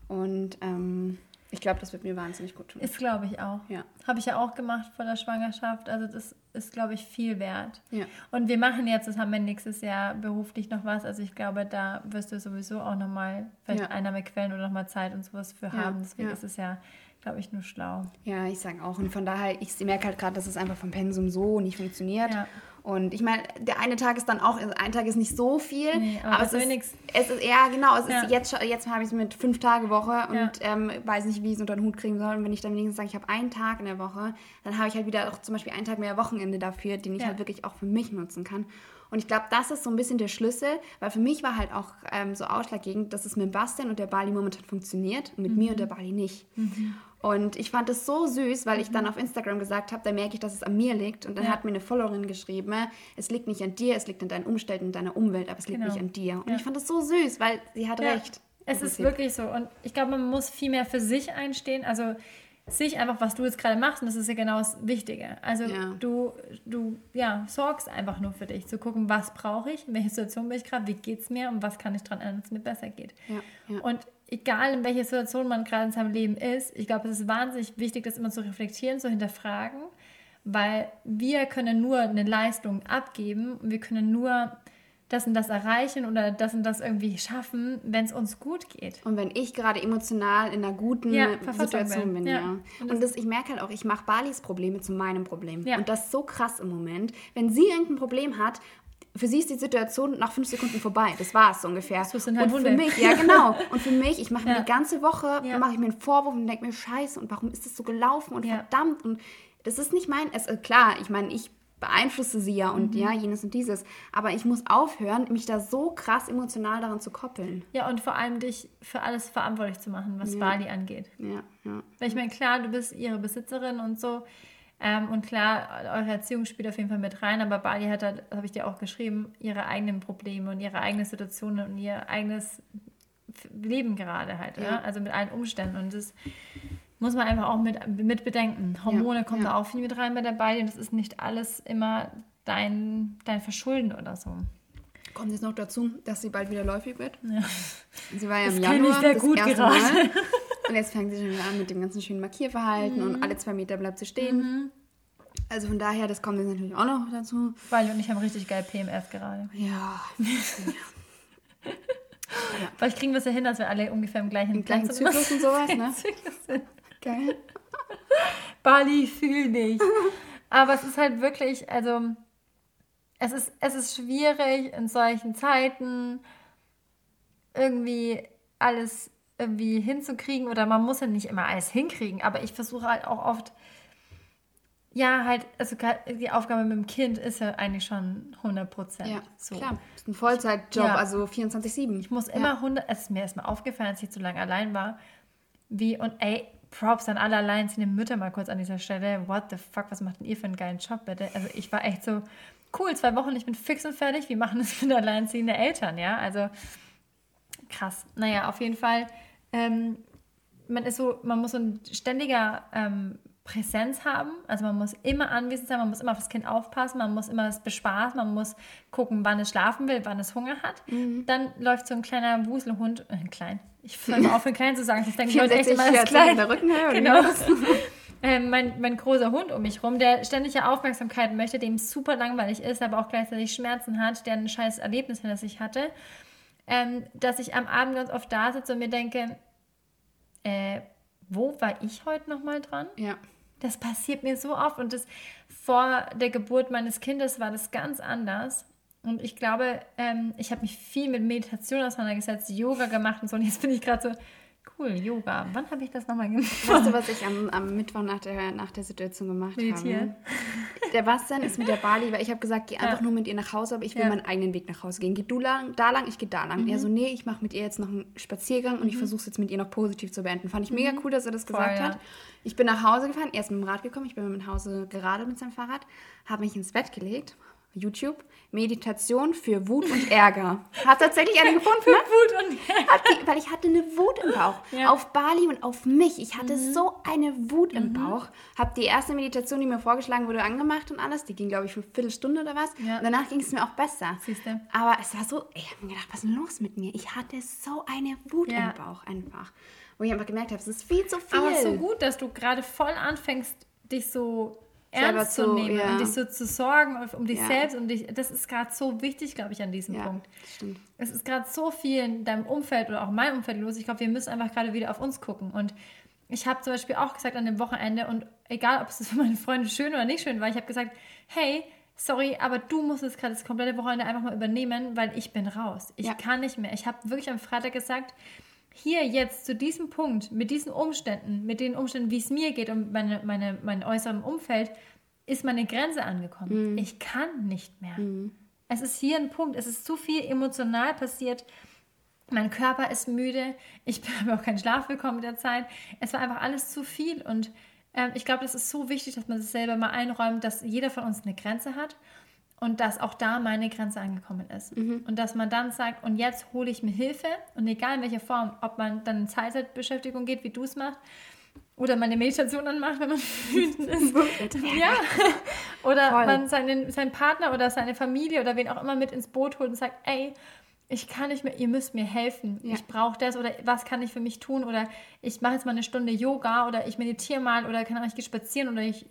Und ähm, ich glaube, das wird mir wahnsinnig gut tun. Ist, glaube ich, auch. Ja. Habe ich ja auch gemacht vor der Schwangerschaft. Also das ist, glaube ich, viel wert. Ja. Und wir machen jetzt, das haben wir nächstes Jahr beruflich noch was. Also ich glaube, da wirst du sowieso auch nochmal vielleicht ja. Einnahmequellen oder nochmal Zeit und sowas für haben. Deswegen ist es ja glaube ich, nur schlau. Ja, ich sage auch. Und von daher, ich merke halt gerade, dass es einfach vom Pensum so nicht funktioniert. Ja. Und ich meine, der eine Tag ist dann auch, also ein Tag ist nicht so viel, nee, aber, aber es, ist, es ist, ja genau, es ja. ist jetzt, jetzt habe ich es mit fünf Tage Woche und ja. ähm, weiß nicht, wie ich es unter den Hut kriegen soll. Und wenn ich dann wenigstens sage, ich habe einen Tag in der Woche, dann habe ich halt wieder auch zum Beispiel einen Tag mehr Wochenende dafür, den ich halt wirklich auch für mich nutzen kann. Und ich glaube, das ist so ein bisschen der Schlüssel, weil für mich war halt auch ähm, so ausschlaggebend, dass es mit Bastian und der Bali momentan funktioniert und mit mhm. mir und der Bali nicht. Mhm. Und ich fand es so süß, weil ich dann mhm. auf Instagram gesagt habe, da merke ich, dass es an mir liegt. Und dann ja. hat mir eine Followerin geschrieben, es liegt nicht an dir, es liegt an deinen Umständen und deiner Umwelt, aber es liegt genau. nicht an dir. Und ja. ich fand es so süß, weil sie hat ja. recht. Es ist wirklich so. Und ich glaube, man muss viel mehr für sich einstehen. Also sich einfach, was du jetzt gerade machst, und das ist ja genau das Wichtige. Also ja. du, du ja, sorgst einfach nur für dich, zu gucken, was brauche ich, in welcher Situation bin ich gerade, wie geht es mir und was kann ich daran ändern, dass es mir besser geht. Ja, ja. Und egal in welcher Situation man gerade in seinem Leben ist, ich glaube, es ist wahnsinnig wichtig, das immer zu reflektieren, zu hinterfragen, weil wir können nur eine Leistung abgeben und wir können nur das und das erreichen oder das und das irgendwie schaffen, wenn es uns gut geht. Und wenn ich gerade emotional in einer guten ja, Situation bin, bin ja. ja. Und, und das, ich merke halt auch, ich mache Balis Probleme zu meinem Problem. Ja. Und das ist so krass im Moment. Wenn sie irgendein Problem hat, für sie ist die Situation nach fünf Sekunden vorbei. Das war es ungefähr. Das sind halt und für mich, ja genau. [laughs] Und für mich, ich mache mir die ganze Woche, ja. mache ich mir einen Vorwurf und denke mir, scheiße, und warum ist das so gelaufen und verdammt. Und das ist nicht mein, es, klar, ich meine, ich beeinflusse sie ja und mhm. ja, jenes und dieses. Aber ich muss aufhören, mich da so krass emotional daran zu koppeln. Ja, und vor allem dich für alles verantwortlich zu machen, was ja. Bali angeht. Ja, ja. Weil ich meine, klar, du bist ihre Besitzerin und so. Ähm, und klar, eure Erziehung spielt auf jeden Fall mit rein, aber Bali hat, halt, habe ich dir auch geschrieben, ihre eigenen Probleme und ihre eigene Situation und ihr eigenes Leben gerade halt, ja. ja? also mit allen Umständen. Und das muss man einfach auch mit, mit bedenken. Hormone ja, kommen da auch viel mit rein bei der Bali und das ist nicht alles immer dein, dein Verschulden oder so. Kommt jetzt noch dazu, dass sie bald wieder läufig wird. Ja. Sie war ja im das Januar das gut erste gerade. Mal. [laughs] Und jetzt fängt sie schon wieder an mit dem ganzen schönen Markierverhalten mhm. und alle zwei Meter bleibt sie stehen. Mhm. Also von daher, das kommt jetzt natürlich auch noch dazu. Weil und ich haben richtig geil PMF gerade. Ja. [laughs] ja. Vielleicht kriegen wir es ja hin, dass wir alle ungefähr im gleichen, Im gleichen Zyklus und sowas, ne? [laughs] sind. Geil. Bali, fühl dich. Aber es ist halt wirklich, also es ist, es ist schwierig in solchen Zeiten irgendwie alles irgendwie hinzukriegen oder man muss ja nicht immer alles hinkriegen, aber ich versuche halt auch oft, ja, halt, also die Aufgabe mit dem Kind ist ja eigentlich schon 100 Prozent. Ja, so. klar. Das ist ein Vollzeitjob, ja. also 24-7. Ich muss immer ja. 100, es ist mir erstmal aufgefallen, als ich zu lange allein war, wie, und ey, Props an alle alleinziehenden Mütter mal kurz an dieser Stelle. What the fuck, was macht denn ihr für einen geilen Job, bitte? Also ich war echt so, cool, zwei Wochen, ich bin fix und fertig. Wie machen das [laughs] mit alleinziehenden Eltern, ja? Also krass. Naja, auf jeden Fall, ähm, man ist so, man muss so ein ständiger ähm, Präsenz haben. Also man muss immer anwesend sein, man muss immer auf das Kind aufpassen, man muss immer es bespaßen, man muss gucken, wann es schlafen will, wann es Hunger hat. Mhm. Dann läuft so ein kleiner Wuselhund, äh, klein, ich fange auf, für klein zu sagen, ich denke, ich heute echt immer [laughs] als klein. Der Rücken her, genau. [laughs] ähm, mein, mein großer Hund um mich rum, der ständige Aufmerksamkeit möchte, dem super langweilig ist, aber auch gleichzeitig Schmerzen hat, der ein scheiß Erlebnis hinter sich hatte, ähm, dass ich am Abend ganz oft da sitze und mir denke, äh, wo war ich heute nochmal dran? Ja. Das passiert mir so oft und das vor der Geburt meines Kindes war das ganz anders. Und ich glaube, ähm, ich habe mich viel mit Meditation auseinandergesetzt, Yoga gemacht und so. Und jetzt bin ich gerade so, cool. Yoga. Wann habe ich das nochmal gemacht? Weißt du, was ich am, am Mittwoch nach der, nach der Situation gemacht Meditieren. habe? Der Bastian ist mit der Bali, weil ich habe gesagt, geh einfach ja. nur mit ihr nach Hause, aber ich will ja. meinen eigenen Weg nach Hause gehen. Geh du lang, da lang, ich gehe da lang. Mhm. Er so, nee, ich mache mit ihr jetzt noch einen Spaziergang und mhm. ich versuche es jetzt mit ihr noch positiv zu beenden. Fand ich mega mhm. cool, dass er das Voll, gesagt ja. hat. Ich bin nach Hause gefahren, er ist mit dem Rad gekommen, ich bin mit dem Hause gerade mit seinem Fahrrad, habe mich ins Bett gelegt YouTube, Meditation für Wut und Ärger. Hat tatsächlich eine gefunden. für Wut und Ärger. Die, weil ich hatte eine Wut im Bauch. Ja. Auf Bali und auf mich. Ich hatte mhm. so eine Wut im mhm. Bauch. Habe die erste Meditation, die mir vorgeschlagen wurde, angemacht und alles. Die ging, glaube ich, für eine Viertelstunde oder was. Ja. Und danach ging es mir auch besser. Siehste. Aber es war so, ich habe mir gedacht, was ist los mit mir? Ich hatte so eine Wut ja. im Bauch einfach. Wo ich einfach gemerkt habe, es ist viel zu viel. Aber so gut, dass du gerade voll anfängst, dich so ernst zu, nehmen ja. und dich so zu sorgen um dich ja. selbst und dich, das ist gerade so wichtig, glaube ich, an diesem ja, Punkt. Stimmt. Es ist gerade so viel in deinem Umfeld oder auch in meinem Umfeld los. Ich glaube, wir müssen einfach gerade wieder auf uns gucken. Und ich habe zum Beispiel auch gesagt an dem Wochenende, und egal, ob es [laughs] für meine Freunde schön oder nicht schön war, ich habe gesagt, hey, sorry, aber du musst es gerade das komplette Wochenende einfach mal übernehmen, weil ich bin raus. Ich kann nicht mehr. Ich habe wirklich am Freitag gesagt, hier jetzt zu diesem Punkt, mit diesen Umständen, mit den Umständen, wie es mir geht und meine, meine, mein äußerem Umfeld, ist meine Grenze angekommen. Mhm. Ich kann nicht mehr. Mhm. Es ist hier ein Punkt, es ist zu viel emotional passiert. Mein Körper ist müde, ich [laughs] habe auch keinen Schlaf bekommen mit der Zeit. Es war einfach alles zu viel und ähm, ich glaube, das ist so wichtig, dass man sich selber mal einräumt, dass jeder von uns eine Grenze hat und dass auch da meine Grenze angekommen ist. Mhm. Und dass man dann sagt, und jetzt hole ich mir Hilfe und egal in welcher Form, ob man dann in Zeitbeschäftigung geht, wie du es machst, oder man eine Meditation anmacht, wenn man [laughs] wütend ist. ja. [laughs] Oder Voll. man seinen, seinen Partner oder seine Familie oder wen auch immer mit ins Boot holt und sagt, ey, ich kann nicht mehr, ihr müsst mir helfen. Ja. Ich brauche das oder was kann ich für mich tun oder ich mache jetzt mal eine Stunde Yoga oder ich meditiere mal oder kann ich spazieren oder ich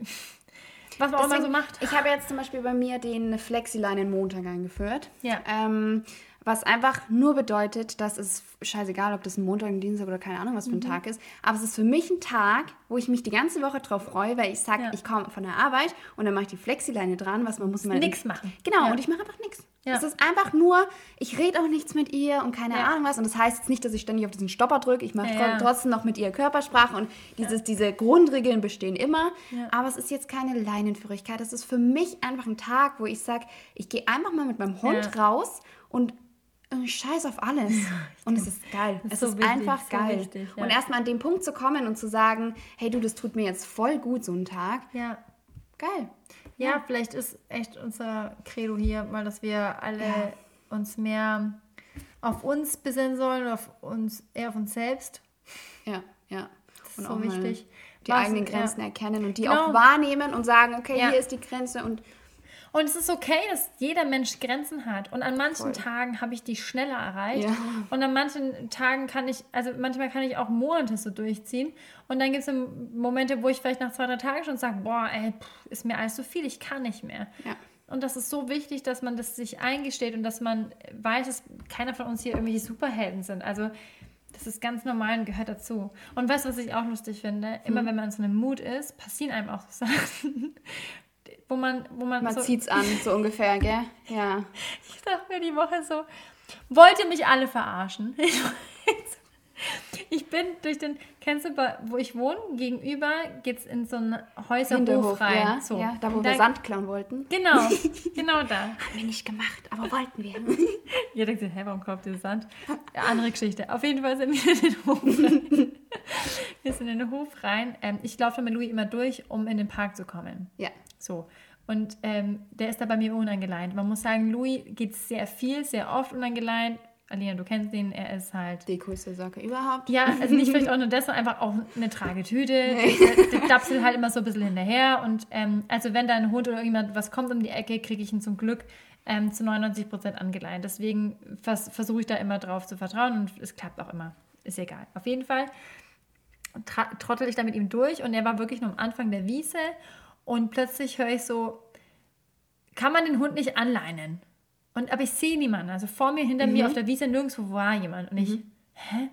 was man Deswegen, auch immer so macht. Ich habe jetzt zum Beispiel bei mir den Flexileinen Montag eingeführt. Ja. Ähm, was einfach nur bedeutet, dass es scheißegal, ob das ein Montag, ein Dienstag oder keine Ahnung, was für ein mhm. Tag ist, aber es ist für mich ein Tag, wo ich mich die ganze Woche drauf freue, weil ich sage, ja. ich komme von der Arbeit und dann mache ich die Flexileine dran, was man muss mal nichts machen. Genau, ja. und ich mache einfach nichts. Ja. Es ist einfach nur, ich rede auch nichts mit ihr und keine Ahnung was und das heißt jetzt nicht, dass ich ständig auf diesen Stopper drücke, ich mache trotzdem noch mit ihr Körpersprache und dieses, diese Grundregeln bestehen immer, aber es ist jetzt keine Leinenführigkeit, es ist für mich einfach ein Tag, wo ich sage, ich gehe einfach mal mit meinem Hund raus und Scheiß auf alles. Ja, und es ist geil. Ist es so ist wichtig, einfach so geil. Wichtig, ja. Und erstmal an den Punkt zu kommen und zu sagen, hey du, das tut mir jetzt voll gut, so ein Tag. Ja. Geil. Ja, ja. vielleicht ist echt unser Credo hier mal, dass wir alle uns mehr auf uns besinnen sollen, auf uns, eher auf uns selbst. Ja, ja. Das und ist so wichtig. Die Was, eigenen Grenzen erkennen und die genau. auch wahrnehmen und sagen, okay, hier ist die Grenze und und es ist okay, dass jeder Mensch Grenzen hat. Und an manchen Voll. Tagen habe ich die schneller erreicht. Ja. Und an manchen Tagen kann ich, also manchmal kann ich auch Monate so durchziehen. Und dann gibt es Momente, wo ich vielleicht nach zwei, drei Tagen schon sage, boah, ey, pff, ist mir alles zu viel, ich kann nicht mehr. Ja. Und das ist so wichtig, dass man das sich eingesteht und dass man weiß, dass keiner von uns hier irgendwelche Superhelden sind. Also das ist ganz normal und gehört dazu. Und weißt du, was ich auch lustig finde? Immer hm. wenn man in so einem Mut ist, passieren einem auch so Sachen, wo man, wo man. Man so, zieht's an, [laughs] so ungefähr, gell? Ja. Ich dachte mir die Woche so, wollt ihr mich alle verarschen? [laughs] Ich bin durch den, kennst du, wo ich wohne, gegenüber geht es in so einen Häuserhof rein. Ja, so. ja, da wo da, wir Sand klauen wollten. Genau, [laughs] genau da. Haben wir nicht gemacht, aber wollten wir. Jeder denkt, hä, warum kauft ihr Sand? Ja, andere Geschichte. Auf jeden Fall sind wir in den Hof rein. Wir sind in den Hof rein. Ähm, ich laufe mit Louis immer durch, um in den Park zu kommen. Ja. So. Und ähm, der ist da bei mir unangeleint. Man muss sagen, Louis geht sehr viel, sehr oft unangeleint. Alina, du kennst ihn, er ist halt. Die coolste Socke überhaupt. Ja, also nicht vielleicht [laughs] auch nur das, sondern einfach auch eine Tragetüte. Nee. Der, der dapselt halt immer so ein bisschen hinterher. Und ähm, also, wenn da ein Hund oder irgendjemand was kommt um die Ecke, kriege ich ihn zum Glück ähm, zu 99 Prozent angeleint. Deswegen vers versuche ich da immer drauf zu vertrauen und es klappt auch immer. Ist egal. Auf jeden Fall trottel ich da mit ihm durch und er war wirklich nur am Anfang der Wiese und plötzlich höre ich so, kann man den Hund nicht anleinen? Und, aber ich sehe niemanden. Also vor mir, hinter mhm. mir auf der Wiese nirgendwo war jemand. Und ich, mhm. hä?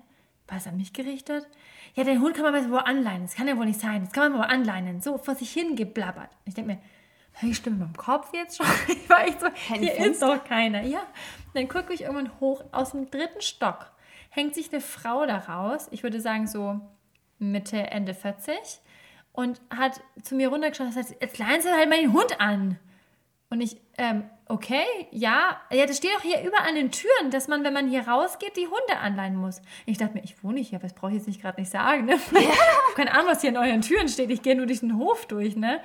War es an mich gerichtet? Ja, den Hund kann man mal wo anleinen. Das kann ja wohl nicht sein. Das kann man mal anleinen. So vor sich hingeblabbert. Ich denke mir, höre ich Stimme im Kopf jetzt schon? [laughs] Ich war echt so, Kein hier Fenster? ist doch keiner. Ja, dann gucke ich irgendwann hoch aus dem dritten Stock. hängt sich eine Frau da raus, ich würde sagen so Mitte, Ende 40, und hat zu mir runtergeschaut und gesagt, jetzt leihen Sie halt mal den Hund an. Und ich, ähm, okay, ja, ja, das steht doch hier überall an den Türen, dass man, wenn man hier rausgeht, die Hunde anleihen muss. Ich dachte mir, ich wohne hier, das brauche ich jetzt nicht gerade nicht sagen, ne? Ja. [laughs] Keine Ahnung, was hier an euren Türen steht, ich gehe nur durch den Hof durch, ne?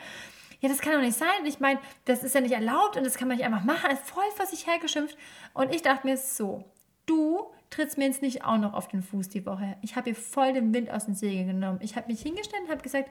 Ja, das kann doch nicht sein. Ich meine, das ist ja nicht erlaubt und das kann man nicht einfach machen. Also voll vor sich hergeschimpft. Und ich dachte mir, so, du trittst mir jetzt nicht auch noch auf den Fuß die Woche. Ich habe ihr voll den Wind aus den Segeln genommen. Ich habe mich hingestellt und habe gesagt,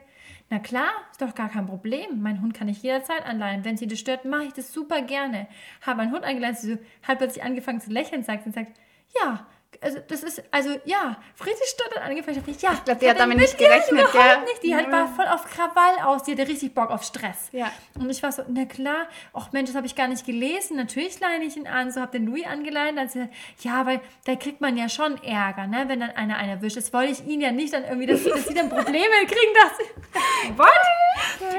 na klar, ist doch gar kein Problem. Mein Hund kann ich jederzeit anleihen. Wenn sie das stört, mache ich das super gerne. Habe meinen Hund so, hat plötzlich angefangen zu lächeln, sagt und sagt, ja, also das ist, also ja, Friedrich stottert angefangen. Ich dachte, ja, ich glaube, die hat damit nicht gerechnet, überhaupt nicht. Die hat, war voll auf Krawall aus, die hatte richtig Bock auf Stress. Ja. Und ich war so, na klar, ach Mensch, das habe ich gar nicht gelesen. Natürlich leine ich ihn an, so habe den Louis angeleint. Dann sie, ja, weil da kriegt man ja schon Ärger, ne, wenn dann einer einer erwischt. Das wollte ich ihn ja nicht dann irgendwie, dass, dass sie dann Probleme [laughs] kriegen, dass [laughs] What?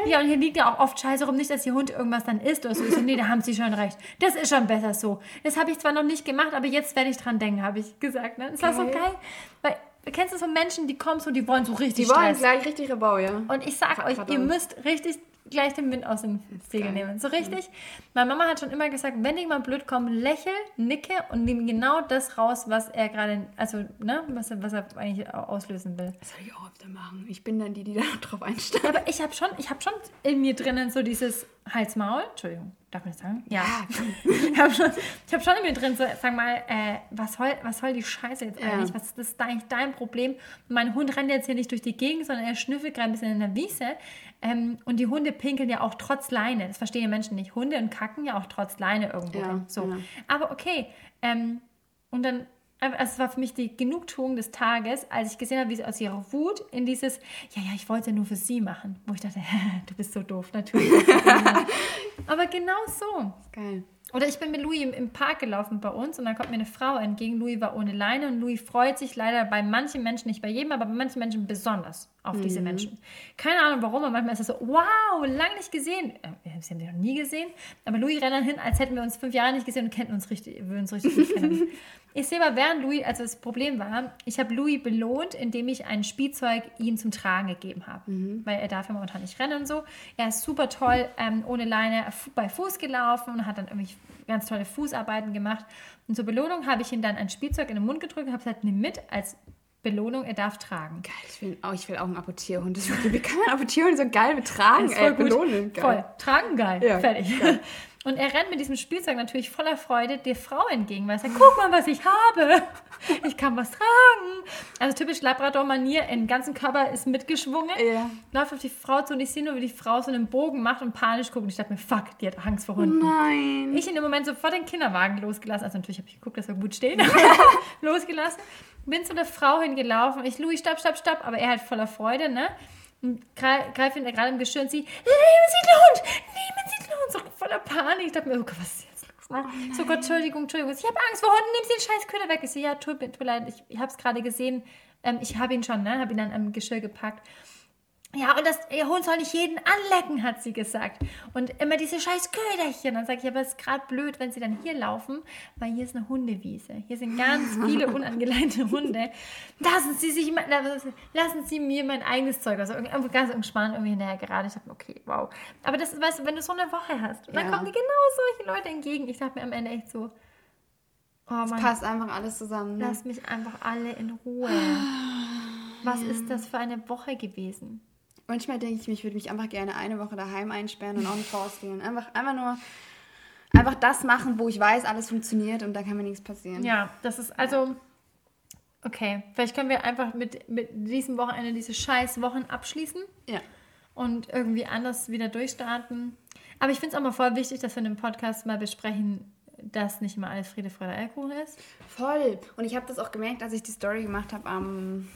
Ja, und hier liegt ja auch oft Scheiße rum, nicht, dass ihr Hund irgendwas dann isst oder so. Ich so, nee, da haben sie schon recht. Das ist schon besser so. Das habe ich zwar noch nicht gemacht, aber jetzt werde ich dran denken, habe ich gesagt. Ne? Das war so geil. Weil, kennst du so Menschen, die kommen so, die wollen so richtig Die wollen Stress. gleich richtig Rebau, ja. Und ich sag euch, ihr müsst richtig gleich den Wind aus den Segeln nehmen. So richtig. Meine Mama hat schon immer gesagt, wenn jemand blöd kommt, lächel, nicke und nimm genau das raus, was er gerade, also, ne, was er, was er eigentlich auslösen will. Das soll ich auch öfter machen. Ich bin dann die, die [laughs] da drauf einsteigt. Aber ich habe schon, ich habe schon in mir drinnen so dieses Hals-Maul, Entschuldigung, Darf man das sagen? Ja. [laughs] ich habe schon, hab schon in mir drin, so, sag mal, äh, was, soll, was soll die Scheiße jetzt eigentlich? Ja. Was ist eigentlich dein Problem? Mein Hund rennt jetzt hier nicht durch die Gegend, sondern er schnüffelt gerade ein bisschen in der Wiese. Ähm, und die Hunde pinkeln ja auch trotz Leine. Das verstehen die Menschen nicht. Hunde und kacken ja auch trotz Leine irgendwo. Ja, so. Ja. Aber okay. Ähm, und dann also es war für mich die Genugtuung des Tages, als ich gesehen habe, wie sie aus ihrer Wut in dieses, ja, ja, ich wollte nur für sie machen, wo ich dachte, [laughs] du bist so doof, natürlich. [laughs] Aber genau so. Geil. Oder ich bin mit Louis im, im, Park gelaufen bei uns und dann kommt mir eine Frau entgegen. Louis war ohne Leine und Louis freut sich leider bei manchen Menschen, nicht bei jedem, aber bei manchen Menschen besonders auf mhm. diese Menschen. Keine Ahnung warum, aber manchmal ist es so, wow, lang nicht gesehen. Äh, wir haben sie noch nie gesehen. Aber Louis rennt dann hin, als hätten wir uns fünf Jahre nicht gesehen und kennen uns richtig, würden uns richtig gut kennen. [laughs] Ich sehe aber, während Louis, also das Problem war, ich habe Louis belohnt, indem ich ein Spielzeug ihm zum Tragen gegeben habe. Mhm. Weil er darf ja momentan nicht rennen und so. Er ist super toll, ähm, ohne Leine bei Fuß gelaufen und hat dann irgendwie ganz tolle Fußarbeiten gemacht. Und zur Belohnung habe ich ihm dann ein Spielzeug in den Mund gedrückt und habe gesagt, nimm mit als Belohnung, er darf tragen. Geil, ich will auch, ich will auch einen Apportierhund. wie kann man Apportierhund so geil betragen? Voll ey, Belohnen, geil. Voll, tragen geil, ja, fertig. Geil. [laughs] Und er rennt mit diesem Spielzeug natürlich voller Freude der Frau entgegen, weil er sagt, guck mal, was ich habe. [laughs] Ich kann was tragen. Also typisch Labrador-Manier, im ganzen Körper ist mitgeschwungen. Ja. Läuft auf die Frau zu und ich sehe nur, wie die Frau so einen Bogen macht und panisch guckt. Und ich dachte mir, fuck, die hat Angst vor Hunden. Nein. Ich in dem Moment sofort den Kinderwagen losgelassen. Also natürlich habe ich geguckt, dass er gut steht. [laughs] losgelassen. Bin zu der Frau hingelaufen. Ich, Louis, stopp, stopp, stopp. Aber er halt voller Freude, ne? Und ihn gerade im Geschirr und sie, nehmen Sie den Hund, nehmen Sie den Hund. So voller Panik. Ich dachte mir, oh Gott, was ist jetzt los? Oh so Gott, Entschuldigung, Entschuldigung. Ich habe Angst vor Hunden, nehmen Sie den scheiß Köder weg. Ich so, ja, tut, tut mir leid, ich, ich habe es gerade gesehen. Ähm, ich habe ihn schon, ne? Habe ihn dann am Geschirr gepackt. Ja, und das, ihr Hund soll nicht jeden anlecken, hat sie gesagt. Und immer diese scheiß Köderchen. Dann sage ich, aber es ist gerade blöd, wenn sie dann hier laufen, weil hier ist eine Hundewiese. Hier sind ganz [laughs] viele unangeleinte Hunde. Lassen Sie sich, lassen Sie mir mein eigenes Zeug, also irgendwie ganz entspannt irgendwie hinterher gerade. Ich dachte, okay, wow. Aber das ist, weißt du, wenn du so eine Woche hast, und dann ja. kommen dir genau solche Leute entgegen. Ich dachte mir am Ende echt so, oh Mann, passt einfach alles zusammen. Ne? Lass mich einfach alle in Ruhe. [sighs] Was ist das für eine Woche gewesen? Manchmal denke ich mir, ich würde mich einfach gerne eine Woche daheim einsperren und auch nicht rausgehen. Einfach, einfach nur einfach das machen, wo ich weiß, alles funktioniert und da kann mir nichts passieren. Ja, das ist also. Okay, vielleicht können wir einfach mit, mit diesem Wochenende diese scheiß Wochen abschließen. Ja. Und irgendwie anders wieder durchstarten. Aber ich finde es auch mal voll wichtig, dass wir in dem Podcast mal besprechen, dass nicht immer alles Friede, Freude, Alkohol ist. Voll. Und ich habe das auch gemerkt, als ich die Story gemacht habe am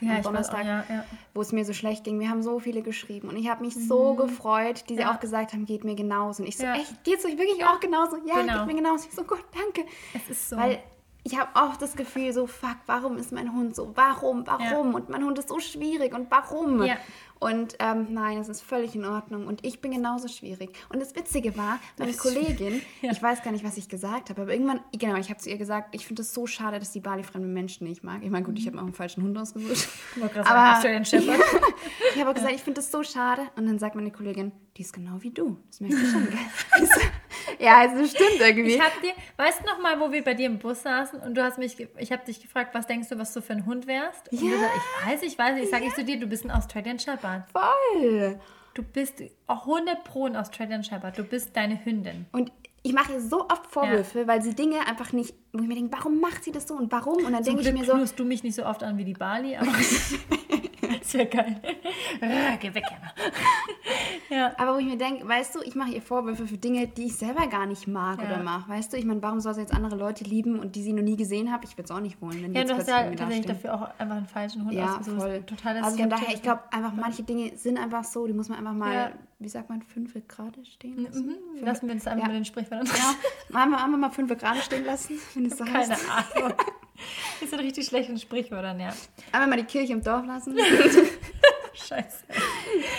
ja, Donnerstag, auch, ja, ja. wo es mir so schlecht ging. Wir haben so viele geschrieben und ich habe mich mhm. so gefreut, die sie auch gesagt haben, geht mir genauso. Und ich so, echt, geht's euch wirklich auch genauso? Ja, genau. geht mir genauso. Ich so, Gott, danke. Es ist so. Weil ich habe oft das Gefühl, so, fuck, warum ist mein Hund so? Warum? Warum? Ja. Und mein Hund ist so schwierig und warum? Und ähm, nein, das ist völlig in Ordnung. Und ich bin genauso schwierig. Und das Witzige war, meine Kollegin, ja. ich weiß gar nicht, was ich gesagt habe, aber irgendwann, genau, ich habe zu ihr gesagt, ich finde es so schade, dass die Bali fremde Menschen nicht mag. Ich meine, gut, ich habe auch einen falschen Hund ausgesucht. [laughs] aber sagen, [laughs] ich habe auch gesagt, ich finde das so schade. Und dann sagt meine Kollegin, die ist genau wie du. Das merkst du schon, gell? [laughs] ja, also stimmt irgendwie. Ich habe dir, weißt du noch mal, wo wir bei dir im Bus saßen und du hast mich, ich habe dich gefragt, was denkst du, was du für ein Hund wärst? Und ja. du sagst, ich weiß, ich weiß, ich sage ja. ich zu dir, du bist ein Australian Shepherd. Voll. Du bist 100 Pro ein Australian Shepherd. Du bist deine Hündin. Und ich mache ihr so oft Vorwürfe, ja. weil sie Dinge einfach nicht, wo ich mir denke, warum macht sie das so und warum? Und dann denke ich mir so. du mich nicht so oft an wie die Bali, aber. [laughs] [laughs] [laughs] ist ja geil. Geh weg, [laughs] ja. Aber wo ich mir denke, weißt du, ich mache ihr Vorwürfe für Dinge, die ich selber gar nicht mag ja. oder mache. Weißt du, ich meine, warum soll sie jetzt andere Leute lieben und die sie noch nie gesehen habe? Ich würde es auch nicht wollen. Wenn ja, du hast ja tatsächlich dafür auch einfach einen falschen Hund ja, voll. Total also von daher, ich glaube einfach, manche Dinge sind einfach so, die muss man einfach mal, ja. wie sagt man, fünf gerade stehen lassen. Mhm. Lassen wir uns einfach ja. mit den Sprichwörtern. Ja, wir mal fünf gerade stehen lassen, wenn es [laughs] so Keine heißt. Ahnung. [laughs] Das sind richtig schlechte Sprichwörter, ja. Einmal mal die Kirche im Dorf lassen. [laughs] Scheiße.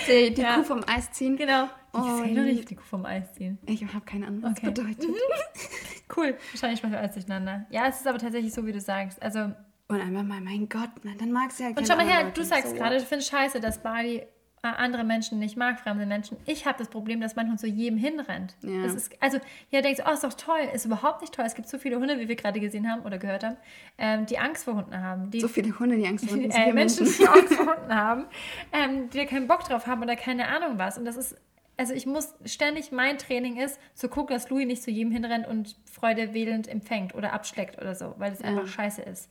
Die, die ja. Kuh vom Eis ziehen. Genau. Ich oh, doch nicht die Kuh vom Eis ziehen. Ich habe keine Ahnung, was okay. das bedeutet. [laughs] cool. Wahrscheinlich sprechen wir alles durcheinander. Ja, es ist aber tatsächlich so, wie du sagst. Also. Und einmal mal, mein Gott, dann magst du ja Und schau mal her, du sagst so gerade, du findest scheiße, dass Bali andere Menschen nicht mag, fremde Menschen. Ich habe das Problem, dass Hund zu jedem hinrennt. Ja. Das ist, also, ja, denkst oh, ist doch toll. Ist überhaupt nicht toll. Es gibt so viele Hunde, wie wir gerade gesehen haben oder gehört haben, ähm, die Angst vor Hunden haben. Die, so viele Hunde, die Angst vor Hunden haben. Äh, Menschen, die Angst vor [laughs] Hunden haben, ähm, die keinen Bock drauf haben oder keine Ahnung was. Und das ist, also ich muss ständig, mein Training ist, zu gucken, dass Louis nicht zu jedem hinrennt und Freude wählend empfängt oder abschleckt oder so, weil es ja. einfach scheiße ist.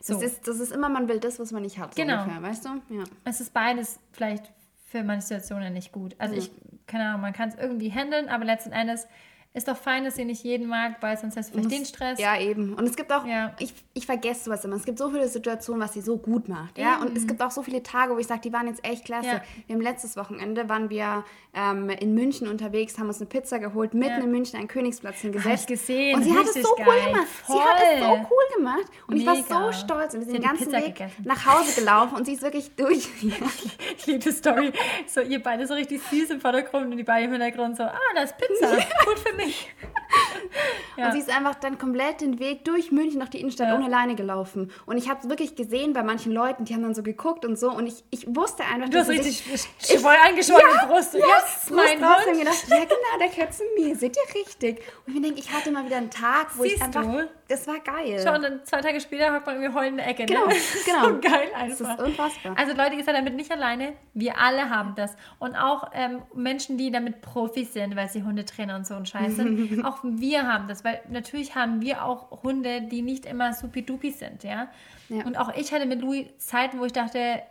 So. Das, ist, das ist immer, man will das, was man nicht hat. So genau. Ungefähr, weißt du? Ja. Es ist beides vielleicht für manche Situationen nicht gut. Also mhm. ich, keine Ahnung, man kann es irgendwie handeln, aber letzten Endes ist doch fein, dass ihr nicht jeden mag, weil sonst hast du vielleicht den Stress. Ja, eben. Und es gibt auch, ja. ich, ich vergesse sowas immer, es gibt so viele Situationen, was sie so gut macht. Ja? Und es gibt auch so viele Tage, wo ich sage, die waren jetzt echt klasse. Ja. Wir haben letztes Wochenende, waren wir ähm, in München unterwegs, haben uns eine Pizza geholt, mitten ja. in München einen Königsplatz hingesetzt. Hab ich gesehen. Und sie hat es so geil. cool gemacht. Voll. Sie hat es so cool gemacht. Und Mega. ich war so stolz. Und wir sind den ganzen Weg gegessen. nach Hause gelaufen und sie ist wirklich durch. [laughs] ich liebe die Story. So, ihr beide so richtig süß im Vordergrund und die beiden im Hintergrund so, ah, das ist Pizza. Gut für mich [laughs] ja. Und sie ist einfach dann komplett den Weg durch München nach die Innenstadt ja. ohne Leine gelaufen. Und ich habe es wirklich gesehen bei manchen Leuten, die haben dann so geguckt und so. Und ich, ich wusste einfach, du hast richtig ich, voll eingeschwollene ja, Brust. Ja, yes, mein Brust Hund. gedacht, ja genau, der gehört zu mir. Seht ihr richtig? Und ich denke, ich hatte mal wieder einen Tag, wo Siehst ich einfach... Du? Das war geil. Schau, und dann zwei Tage später hat man irgendwie heulende Ecke. Genau, ne? genau. [laughs] so geil einfach. Das ist unfassbar. Also Leute, ihr seid damit nicht alleine. Wir alle haben das. Und auch ähm, Menschen, die damit Profis sind, weil sie Hundetrainer und so und Scheiß sind. [laughs] auch wir haben das, weil natürlich haben wir auch Hunde, die nicht immer supi-dupi sind, ja? ja. Und auch ich hatte mit Louis Zeiten, wo ich dachte,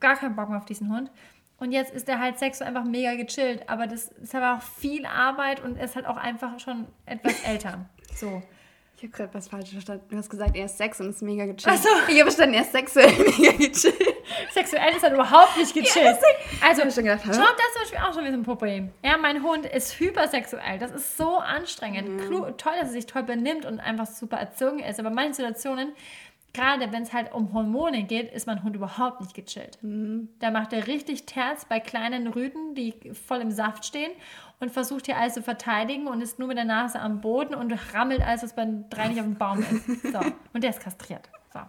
gar keinen Bock mehr auf diesen Hund. Und jetzt ist er halt Sex so einfach mega gechillt. Aber das ist aber auch viel Arbeit und er ist halt auch einfach schon etwas älter. [laughs] So. Ich habe gerade was falsch verstanden. Du hast gesagt, er ist Sex und ist mega gechillt. Achso. Ich habe verstanden, er ist sexuell [laughs] mega gechillt. [laughs] Sexuell ist er überhaupt nicht gechillt. Ja, also, schon gedacht, schau, das ist zum Beispiel auch schon wieder ein Problem. Ja, mein Hund ist hypersexuell. Das ist so anstrengend. Ja. Toll, dass er sich toll benimmt und einfach super erzogen ist. Aber in manchen Situationen gerade wenn es halt um Hormone geht, ist mein Hund überhaupt nicht gechillt. Mhm. Da macht er richtig Terz bei kleinen Rüden, die voll im Saft stehen und versucht hier alles zu verteidigen und ist nur mit der Nase am Boden und rammelt alles, was bei drei nicht auf dem Baum ist. [laughs] So. Und der ist kastriert. So.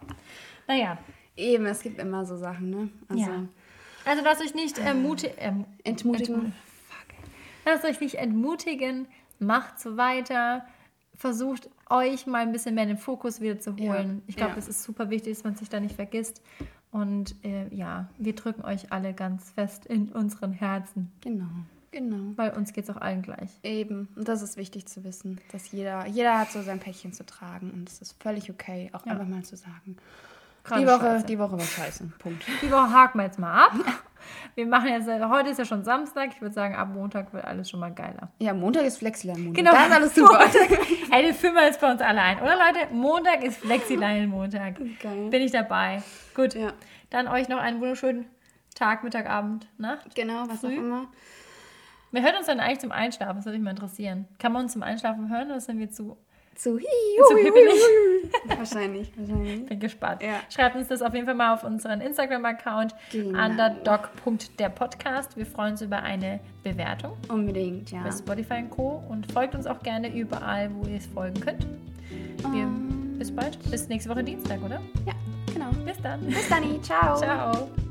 Naja. Eben, es gibt immer so Sachen, ne? Also, ja. also lasst euch nicht ermuti ähm, entmutigen. Entmut lasst euch nicht entmutigen, macht so weiter versucht euch mal ein bisschen mehr in den Fokus wieder zu holen. Ja, ich glaube, ja. das ist super wichtig, dass man sich da nicht vergisst. Und äh, ja, wir drücken euch alle ganz fest in unseren Herzen. Genau. Genau. Weil uns geht es auch allen gleich. Eben. Und das ist wichtig zu wissen, dass jeder, jeder hat so sein Päckchen zu tragen und es ist völlig okay, auch ja. einfach mal zu sagen. Die Woche, die Woche war scheiße. Punkt. [laughs] Die Woche haken wir jetzt mal ab. Wir machen jetzt, heute ist ja schon Samstag. Ich würde sagen, ab Montag wird alles schon mal geiler. Ja, Montag ist Montag. Genau. Da ist alles super. Ey, den filmen wir jetzt bei uns alle ein, oder Leute? Montag ist Montag. Geil. Bin ich dabei. Gut. Ja. Dann euch noch einen wunderschönen Tag, Mittag, Abend, Nacht. Genau, was früh. auch immer. Wer hört uns dann eigentlich zum Einschlafen? Das würde mich mal interessieren. Kann man uns zum Einschlafen hören oder sind wir zu zu, zu hibbelig. [laughs] wahrscheinlich, wahrscheinlich. Bin gespannt. Ja. Schreibt uns das auf jeden Fall mal auf unseren Instagram-Account genau. underdog.derpodcast. Wir freuen uns über eine Bewertung. Unbedingt, ja. Bei Spotify und Co. Und folgt uns auch gerne überall, wo ihr es folgen könnt. Wir, um, bis bald. Bis nächste Woche Dienstag, oder? Ja, genau. Bis dann. Bis dann. Ciao. Ciao.